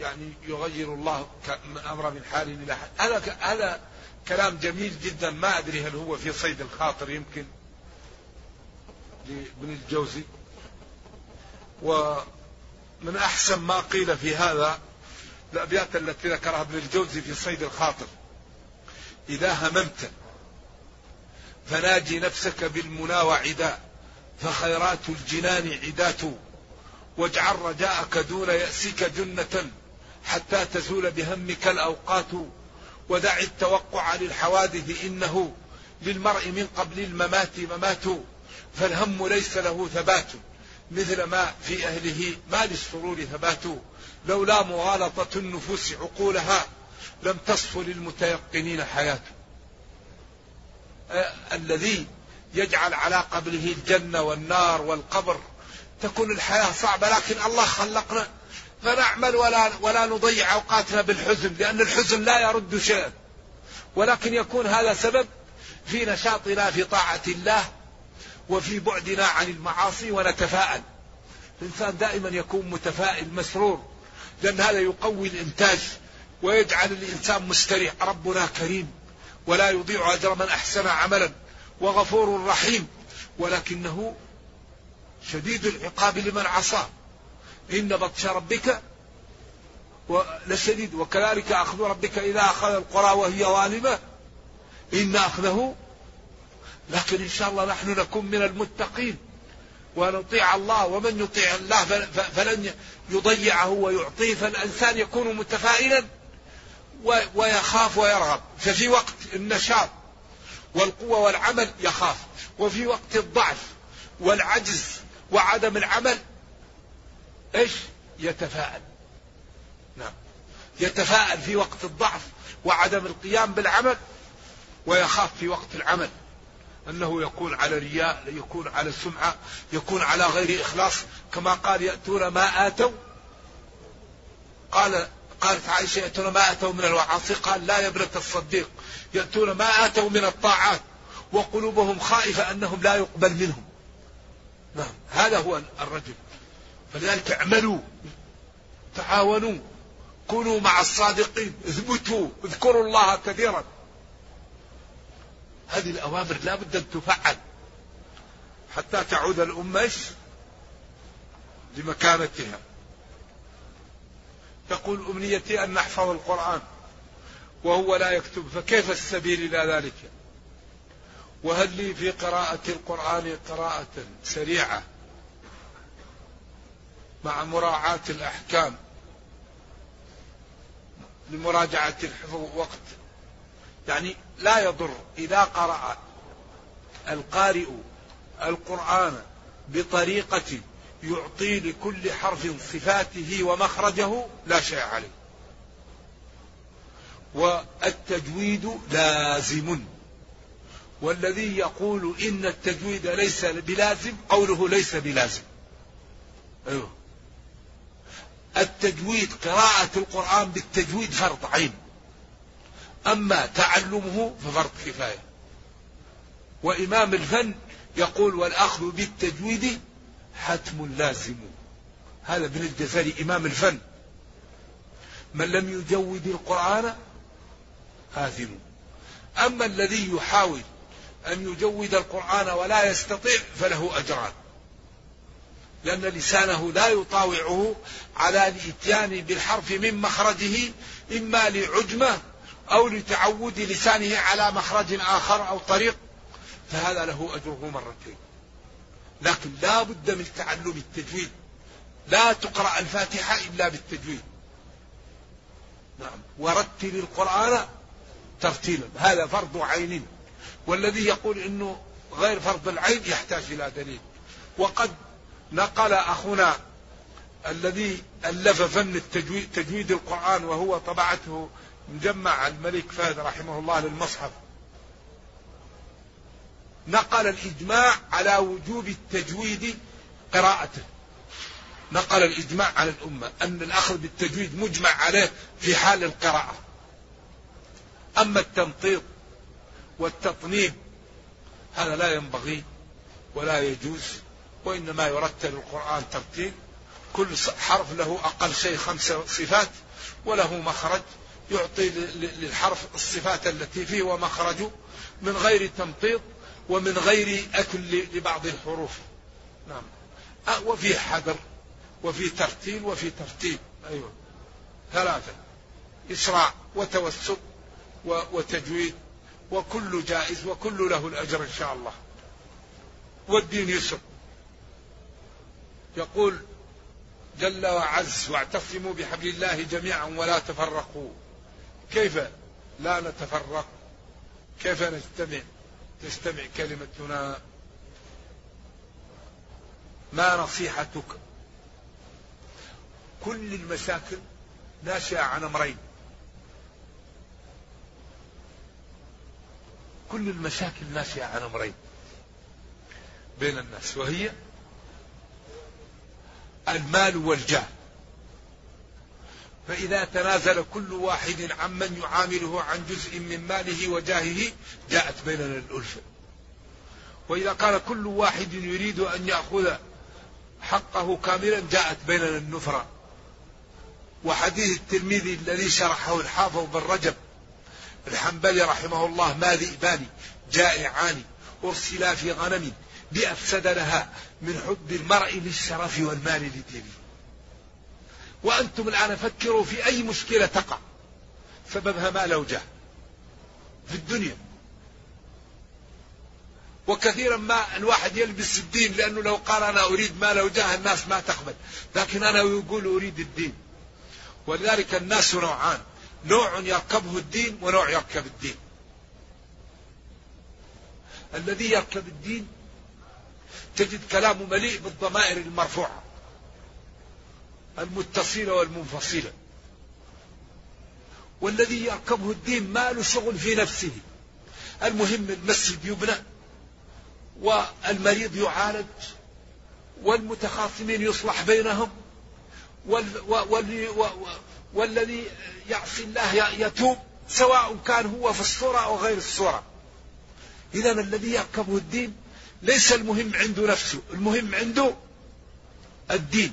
يعني يغير الله أمر من حال إلى حال. هذا هذا كلام جميل جدا. ما أدري هل هو في صيد الخاطر يمكن لابن الجوزي. ومن أحسن ما قيل في هذا الأبيات التي ذكرها ابن الجوزي في صيد الخاطر. إذا هممت فناجي نفسك بالمنى وعدا فخيرات الجنان عدات واجعل رجاءك دون يأسك جنة. حتى تزول بهمك الأوقات ودع التوقع للحوادث إنه للمرء من قبل الممات ممات فالهم ليس له ثبات مثل ما في أهله ما للسرور ثبات لولا مغالطة النفوس عقولها لم تصف للمتيقنين حياته آه الذي يجعل على قبله الجنة والنار والقبر تكون الحياة صعبة لكن الله خلقنا. فنعمل ولا ولا نضيع أوقاتنا بالحزن لأن الحزن لا يرد شيئا ولكن يكون هذا سبب في نشاطنا في طاعة الله وفي بعدنا عن المعاصي ونتفاءل. الإنسان دائما يكون متفائل مسرور لأن هذا يقوي الإنتاج ويجعل الإنسان مستريح. ربنا كريم ولا يضيع أجر من أحسن عملا وغفور رحيم. ولكنه شديد العقاب لمن عصاه. إن بطش ربك لشديد. وكذلك أخذ ربك إذا أخذ القرى وهي ظالمة. إن أخذه. لكن إن شاء الله نحن نكون من المتقين. ونطيع الله. ومن يطيع الله فلن يضيعه ويعطيه. فالإنسان يكون متفائلا ويخاف ويرغب. ففي وقت النشاط والقوة والعمل يخاف. وفي وقت الضعف والعجز وعدم العمل إيش؟ يتفاءل. نعم. يتفاءل في وقت الضعف وعدم القيام بالعمل ويخاف في وقت العمل. أنه يكون على رياء يكون على سمعة يكون على غير إخلاص. كما قال يأتون ما آتوا. قال قالت عائشة يأتون ما آتوا من الوعاصي. قال لا يا ابنة الصديق. يأتون ما آتوا من الطاعات. وقلوبهم خائفة أنهم لا يقبل منهم. نعم. هذا هو الرجل. فلذلك اعملوا تعاونوا كونوا مع الصادقين اثبتوا اذكروا الله كثيرا. هذه الأوامر لا بد أن تفعل حتى تعود الأمة لمكانتها. تقول أمنيتي أن نحفظ القرآن وهو لا يكتب فكيف السبيل إلى ذلك؟ وهل لي في قراءة القرآن قراءة سريعة؟ مع مراعاة الأحكام لمراجعة الحفظ وقت يعني لا يضر إذا قرأ القارئ القرآن بطريقة يعطي لكل حرف صفاته ومخرجه لا شيء عليه. والتجويد لازم. والذي يقول إن التجويد ليس بلازم قوله ليس بلازم. أيوه. التجويد قراءة القرآن بالتجويد فرض عين. أما تعلمه ففرض كفاية. وإمام الفن يقول والأخذ بالتجويد حتم لازم. هذا ابن الجزري إمام الفن. من لم يجود القرآن آثم. أما الذي يحاول أن يجود القرآن ولا يستطيع فله أجران. لأن لسانه لا يطاوعه على الإتيان بالحرف من مخرجه إما لعجمة أو لتعود لسانه على مخرج آخر أو طريق. فهذا له أجره مرتين. لكن لا بد من تعلم التجويد. لا تقرأ الفاتحة إلا بالتجويد. نعم. ورتل القرآن ترتيلا. هذا فرض عين. والذي يقول إنه غير فرض العين يحتاج إلى دليل. وقد نقل أخونا الذي ألف فن التجويد تجويد القرآن وهو طبعته مجمع الملك فهد رحمه الله للمصحف. نقل الإجماع على وجوب التجويد قراءته. نقل الإجماع على الأمة أن الأخذ بالتجويد مجمع عليه في حال القراءة. أما التمطيط والتطنيب هذا لا ينبغي ولا يجوز. وإنما يرتل القرآن ترتيل. كل حرف له أقل شيء خمس صفات وله مخرج يعطي للحرف الصفات التي فيه ومخرجه من غير تمطيط ومن غير أكل لبعض الحروف. نعم. وفي حذر وفي ترتيل وفي ترتيب. أيوة. ثلاثة. إسراع وتوسط وتجويد وكل جائز وكل له الأجر إن شاء الله. والدين يسر. يقول جل وعز واعتصموا بحبل الله جميعا ولا تفرقوا. كيف لا نتفرق؟ كيف نجتمع؟ تجتمع كلمتنا ما نصيحتك كل المشاكل ناشئة عن أمرين. كل المشاكل ناشئة عن أمرين. بين الناس وهي المال والجاه. فإذا تنازل كل واحد عمن يعامله عن جزء من ماله وجاهه جاءت بيننا الألفة. وإذا كان كل واحد يريد أن يأخذ حقه كاملا جاءت بيننا النفرة. وحديث الترمذي الذي شرحه الحافظ بن رجب الحنبلي رحمه الله ما ذئبان جائعان أرسلا في غنم بأفسد لها. من حب المرء للشرف والمال لدينه. وأنتم الآن فكروا في أي مشكلة تقع. سببها مال وجاه في الدنيا. وكثيرا ما الواحد يلبس الدين لأنه لو قال أنا أريد مال وجاه الناس ما تقبل. لكن أنا يقول أريد الدين. ولذلك الناس نوعان. نوع يركبه الدين ونوع يركب الدين. الذي يركب الدين تجد كلامه مليء بالضمائر المرفوعة. المتصلة والمنفصلة. والذي يركبه الدين ما له شغل في نفسه. المهم المسجد يبنى والمريض يعالج والمتخاصمين يصلح بينهم والذي يعصي الله يتوب سواء كان هو في الصورة أو غير الصورة. إذا الذي يركبه الدين ليس المهم عنده نفسه المهم عنده الدين.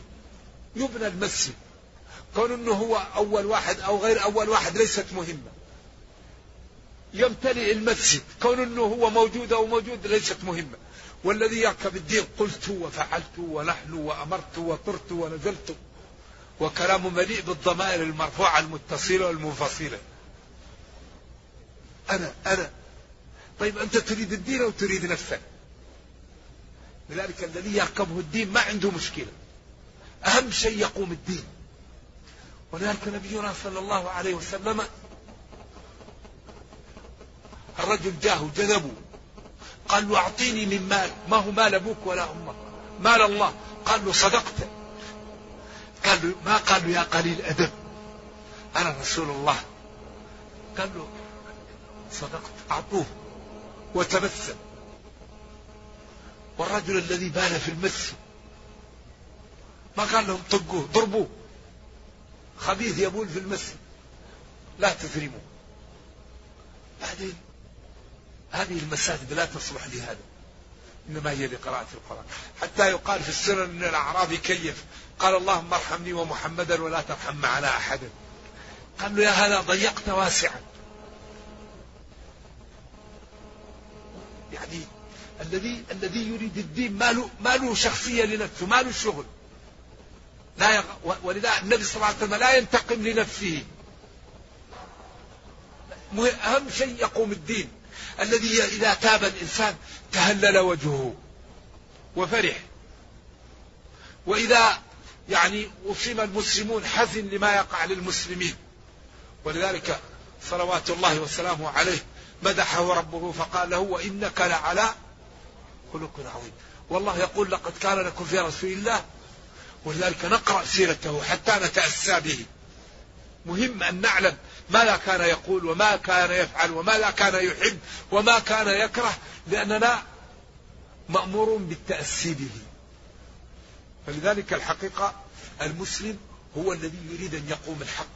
يبنى المسجد. كون إنه هو أول واحد أو غير أول واحد ليست مهمة. يمتلئ المسجد. كون إنه هو موجود أو موجود ليست مهمة. والذي يركب الدين قلت وفعلت ونحن وأمرت وطرت ونزلت. وكلام مليء بالضمائر المرفوعة المتصلة والمنفصلة. أنا أنا. طيب أنت تريد الدين أو تريد نفسك؟ لذلك الذي يركبه الدين ما عنده مشكلة. أهم شيء يقوم الدين. ولذلك نبينا صلى الله عليه وسلم الرجل جاه جذبه. قال له أعطيني من مال ما هو مال أبوك ولا أمك. مال الله. قال له صدقت. قال له ما قال له يا قليل أدب. أنا رسول الله. قال له صدقت. أعطوه. وتبسم والرجل الذي بال في المسجد ما قال لهم طقوه ضربوه خبيث يبول في المسجد لا تثرموا. بعدين هذه المساجد لا تصلح لهذا. إنما هي لقراءة القرآن. حتى يقال في السنن أن الأعرابي كيف؟ قال اللهم ارحمني ومحمدا ولا ترحم معنا أحدا. قال له يا هذا ضيقت واسعا. يعني الذي الذي يريد الدين ما له ما له شخصية لنفسه ما له شغل. لا يغ... ولذا النبي صلى الله عليه وسلم لا ينتقم لنفسه. أهم شيء يقوم الدين. الذي إذا تاب الإنسان تهلل وجهه وفرح. وإذا يعني أصيب المسلمون حزن لما يقع للمسلمين. ولذلك صلوات الله وسلامه عليه مدحه ربه فقال له وإنك لعلى خلق عظيم. والله يقول لقد كان لكم في رسول الله ولذلك نقرأ سيرته حتى نتأسى به. مهم أن نعلم ماذا كان يقول وما كان يفعل وماذا كان يحب وما كان يكره لأننا مأمور بالتأسي به. فلذلك الحقيقة المسلم هو الذي يريد أن يقوم الحق.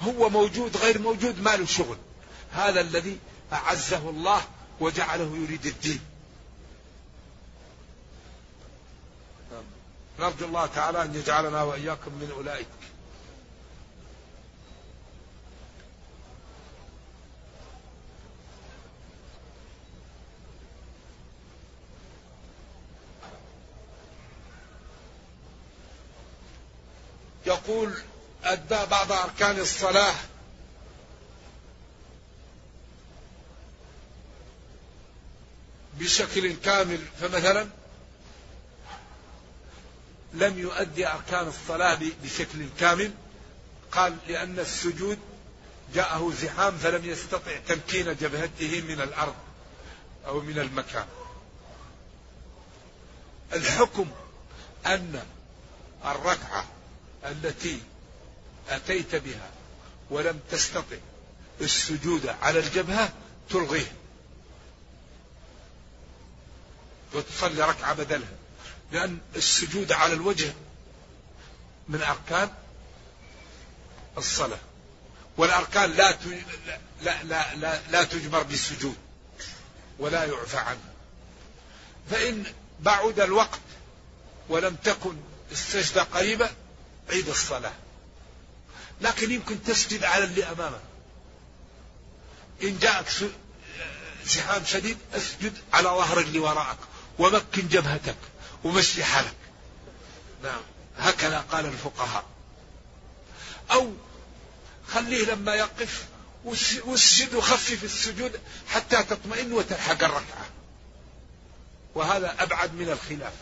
هو موجود غير موجود ما له شغل. هذا الذي أعزه الله وجعله يريد الدين. نرجو الله تعالى أن يجعلنا وإياكم من أولئك. يقول أدى بعض أركان الصلاة. بشكل كامل فمثلا لم يؤدي أركان الصلاة بشكل كامل. قال لأن السجود جاءه زحام فلم يستطع تمكين جبهته من الأرض أو من المكان. الحكم أن الركعة التي أتيت بها ولم تستطع السجود على الجبهة تلغيه وتصلي ركعة بدلها. لأن السجود على الوجه من أركان الصلاة والأركان لا لا لا لا, لا تجمر بالسجود ولا يعفى عنها فإن بعد الوقت ولم تكن السجدة قريبة عيد الصلاة. لكن يمكن تسجد على اللي أمامك. إن جاءك زحام شديد أسجد على ظهر اللي وراءك ومكن جبهتك. ومشي حالك. نعم. هكذا قال الفقهاء. أو خليه لما يقف واسجد وخفف السجود حتى تطمئن وتلحق الركعة. وهذا أبعد من الخلاف.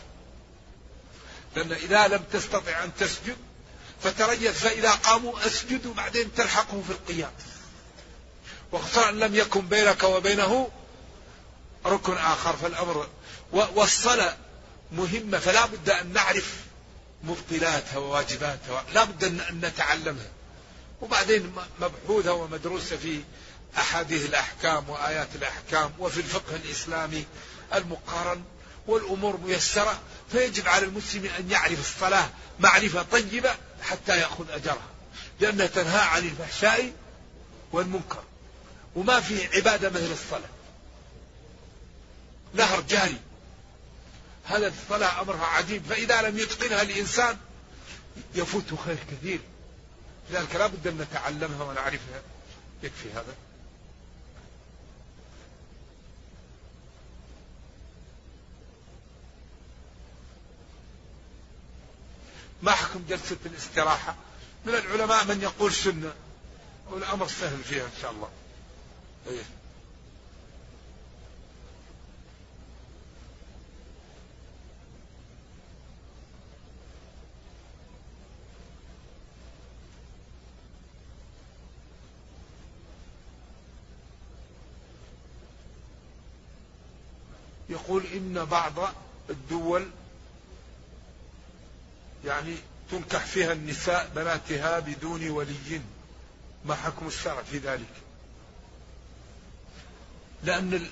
لأن إذا لم تستطع أن تسجد فتريث فإذا قاموا أسجدوا بعدين تلحقه في القيام. وخصوصا لم يكن بينك وبينه ركن آخر. فالأمر والصلاة مهمة فلا بد أن نعرف مبطلاتها وواجباتها لا بد أن نتعلمها. وبعدين مبحوثة ومدروسة في أحاديث الأحكام وآيات الأحكام وفي الفقه الإسلامي المقارن والأمور ميسرة فيجب على المسلم أن يعرف الصلاة معرفة طيبة حتى يأخذ أجرها لأنها تنهى عن الفحشاء والمنكر. وما في عبادة مثل الصلاة. نهر جاري. هذا الصلاة أمرها عجيب. فإذا لم يتقنها الإنسان يفوت خير كثير. لذلك لا بد أن نتعلمها ونعرفها. يكفي هذا. ما حكم جلسة الاستراحة؟ من العلماء من يقول سنة. والأمر سهل فيها إن شاء الله. إيه. يقول إن بعض الدول يعني تنكح فيها النساء بناتها بدون ولي ما حكم الشرع في ذلك؟ لأن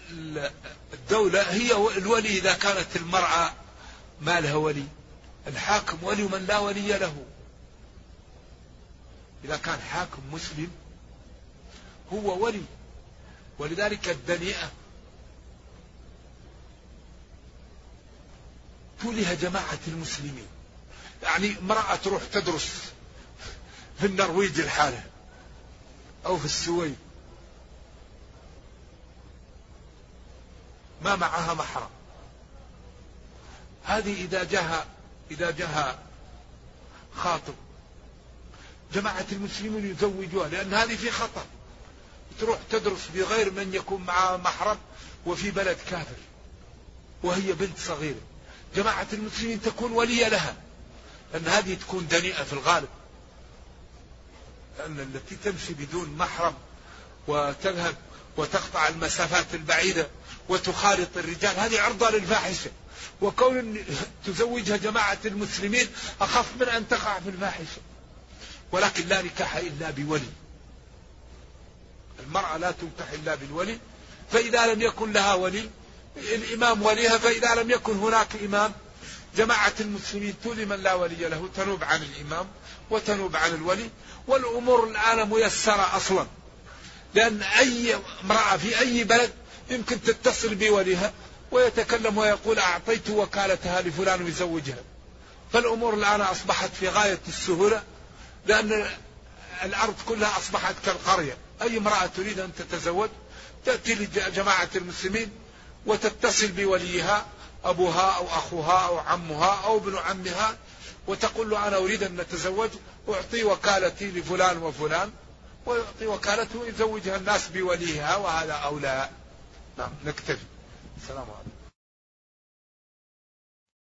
الدولة هي الولي إذا كانت المرأة ما لها ولي. الحاكم ولي من لا ولي له. إذا كان حاكم مسلم هو ولي. ولذلك الدنيئة تولها جماعة المسلمين. يعني امرأة تروح تدرس في النرويج الحالة أو في السويد. ما معها محرم. هذه إذا جاها إذا جاها خاطب. جماعة المسلمين يزوجوها لأن هذه في خطر. تروح تدرس بغير من يكون معها محرم وفي بلد كافر. وهي بنت صغيرة. جماعة المسلمين تكون ولية لها لأن هذه تكون دنيئة في الغالب. لأن التي تمشي بدون محرم وتذهب وتقطع المسافات البعيدة وتخالط الرجال هذه عرضة للفاحشة. وكون تزوجها جماعة المسلمين أخف من أن تقع في الفاحشة. ولكن لا نكاح إلا بولي. المرأة لا تنكح إلا بالولي فإذا لم يكن لها ولي الإمام وليها فإذا لم يكن هناك إمام جماعة المسلمين تولي من لا ولي له تنوب عن الإمام وتنوب عن الولي والأمور الآن ميسرة أصلا. لأن أي امرأة في أي بلد يمكن تتصل بوليها ويتكلم ويقول أعطيت وكالتها لفلان يزوجها. فالأمور الآن أصبحت في غاية السهولة لأن الأرض كلها أصبحت كالقرية. أي امرأة تريد أن تتزوج تأتي لجماعة المسلمين وتتصل بوليها أبوها أو أخوها أو عمها أو ابن عمها وتقول له أنا أريد أن نتزوج أعطي وكالتي لفلان وفلان ويعطي وكالته يزوجها الناس بوليها وهذا أولى. نعم نكتفي. السلام عليكم.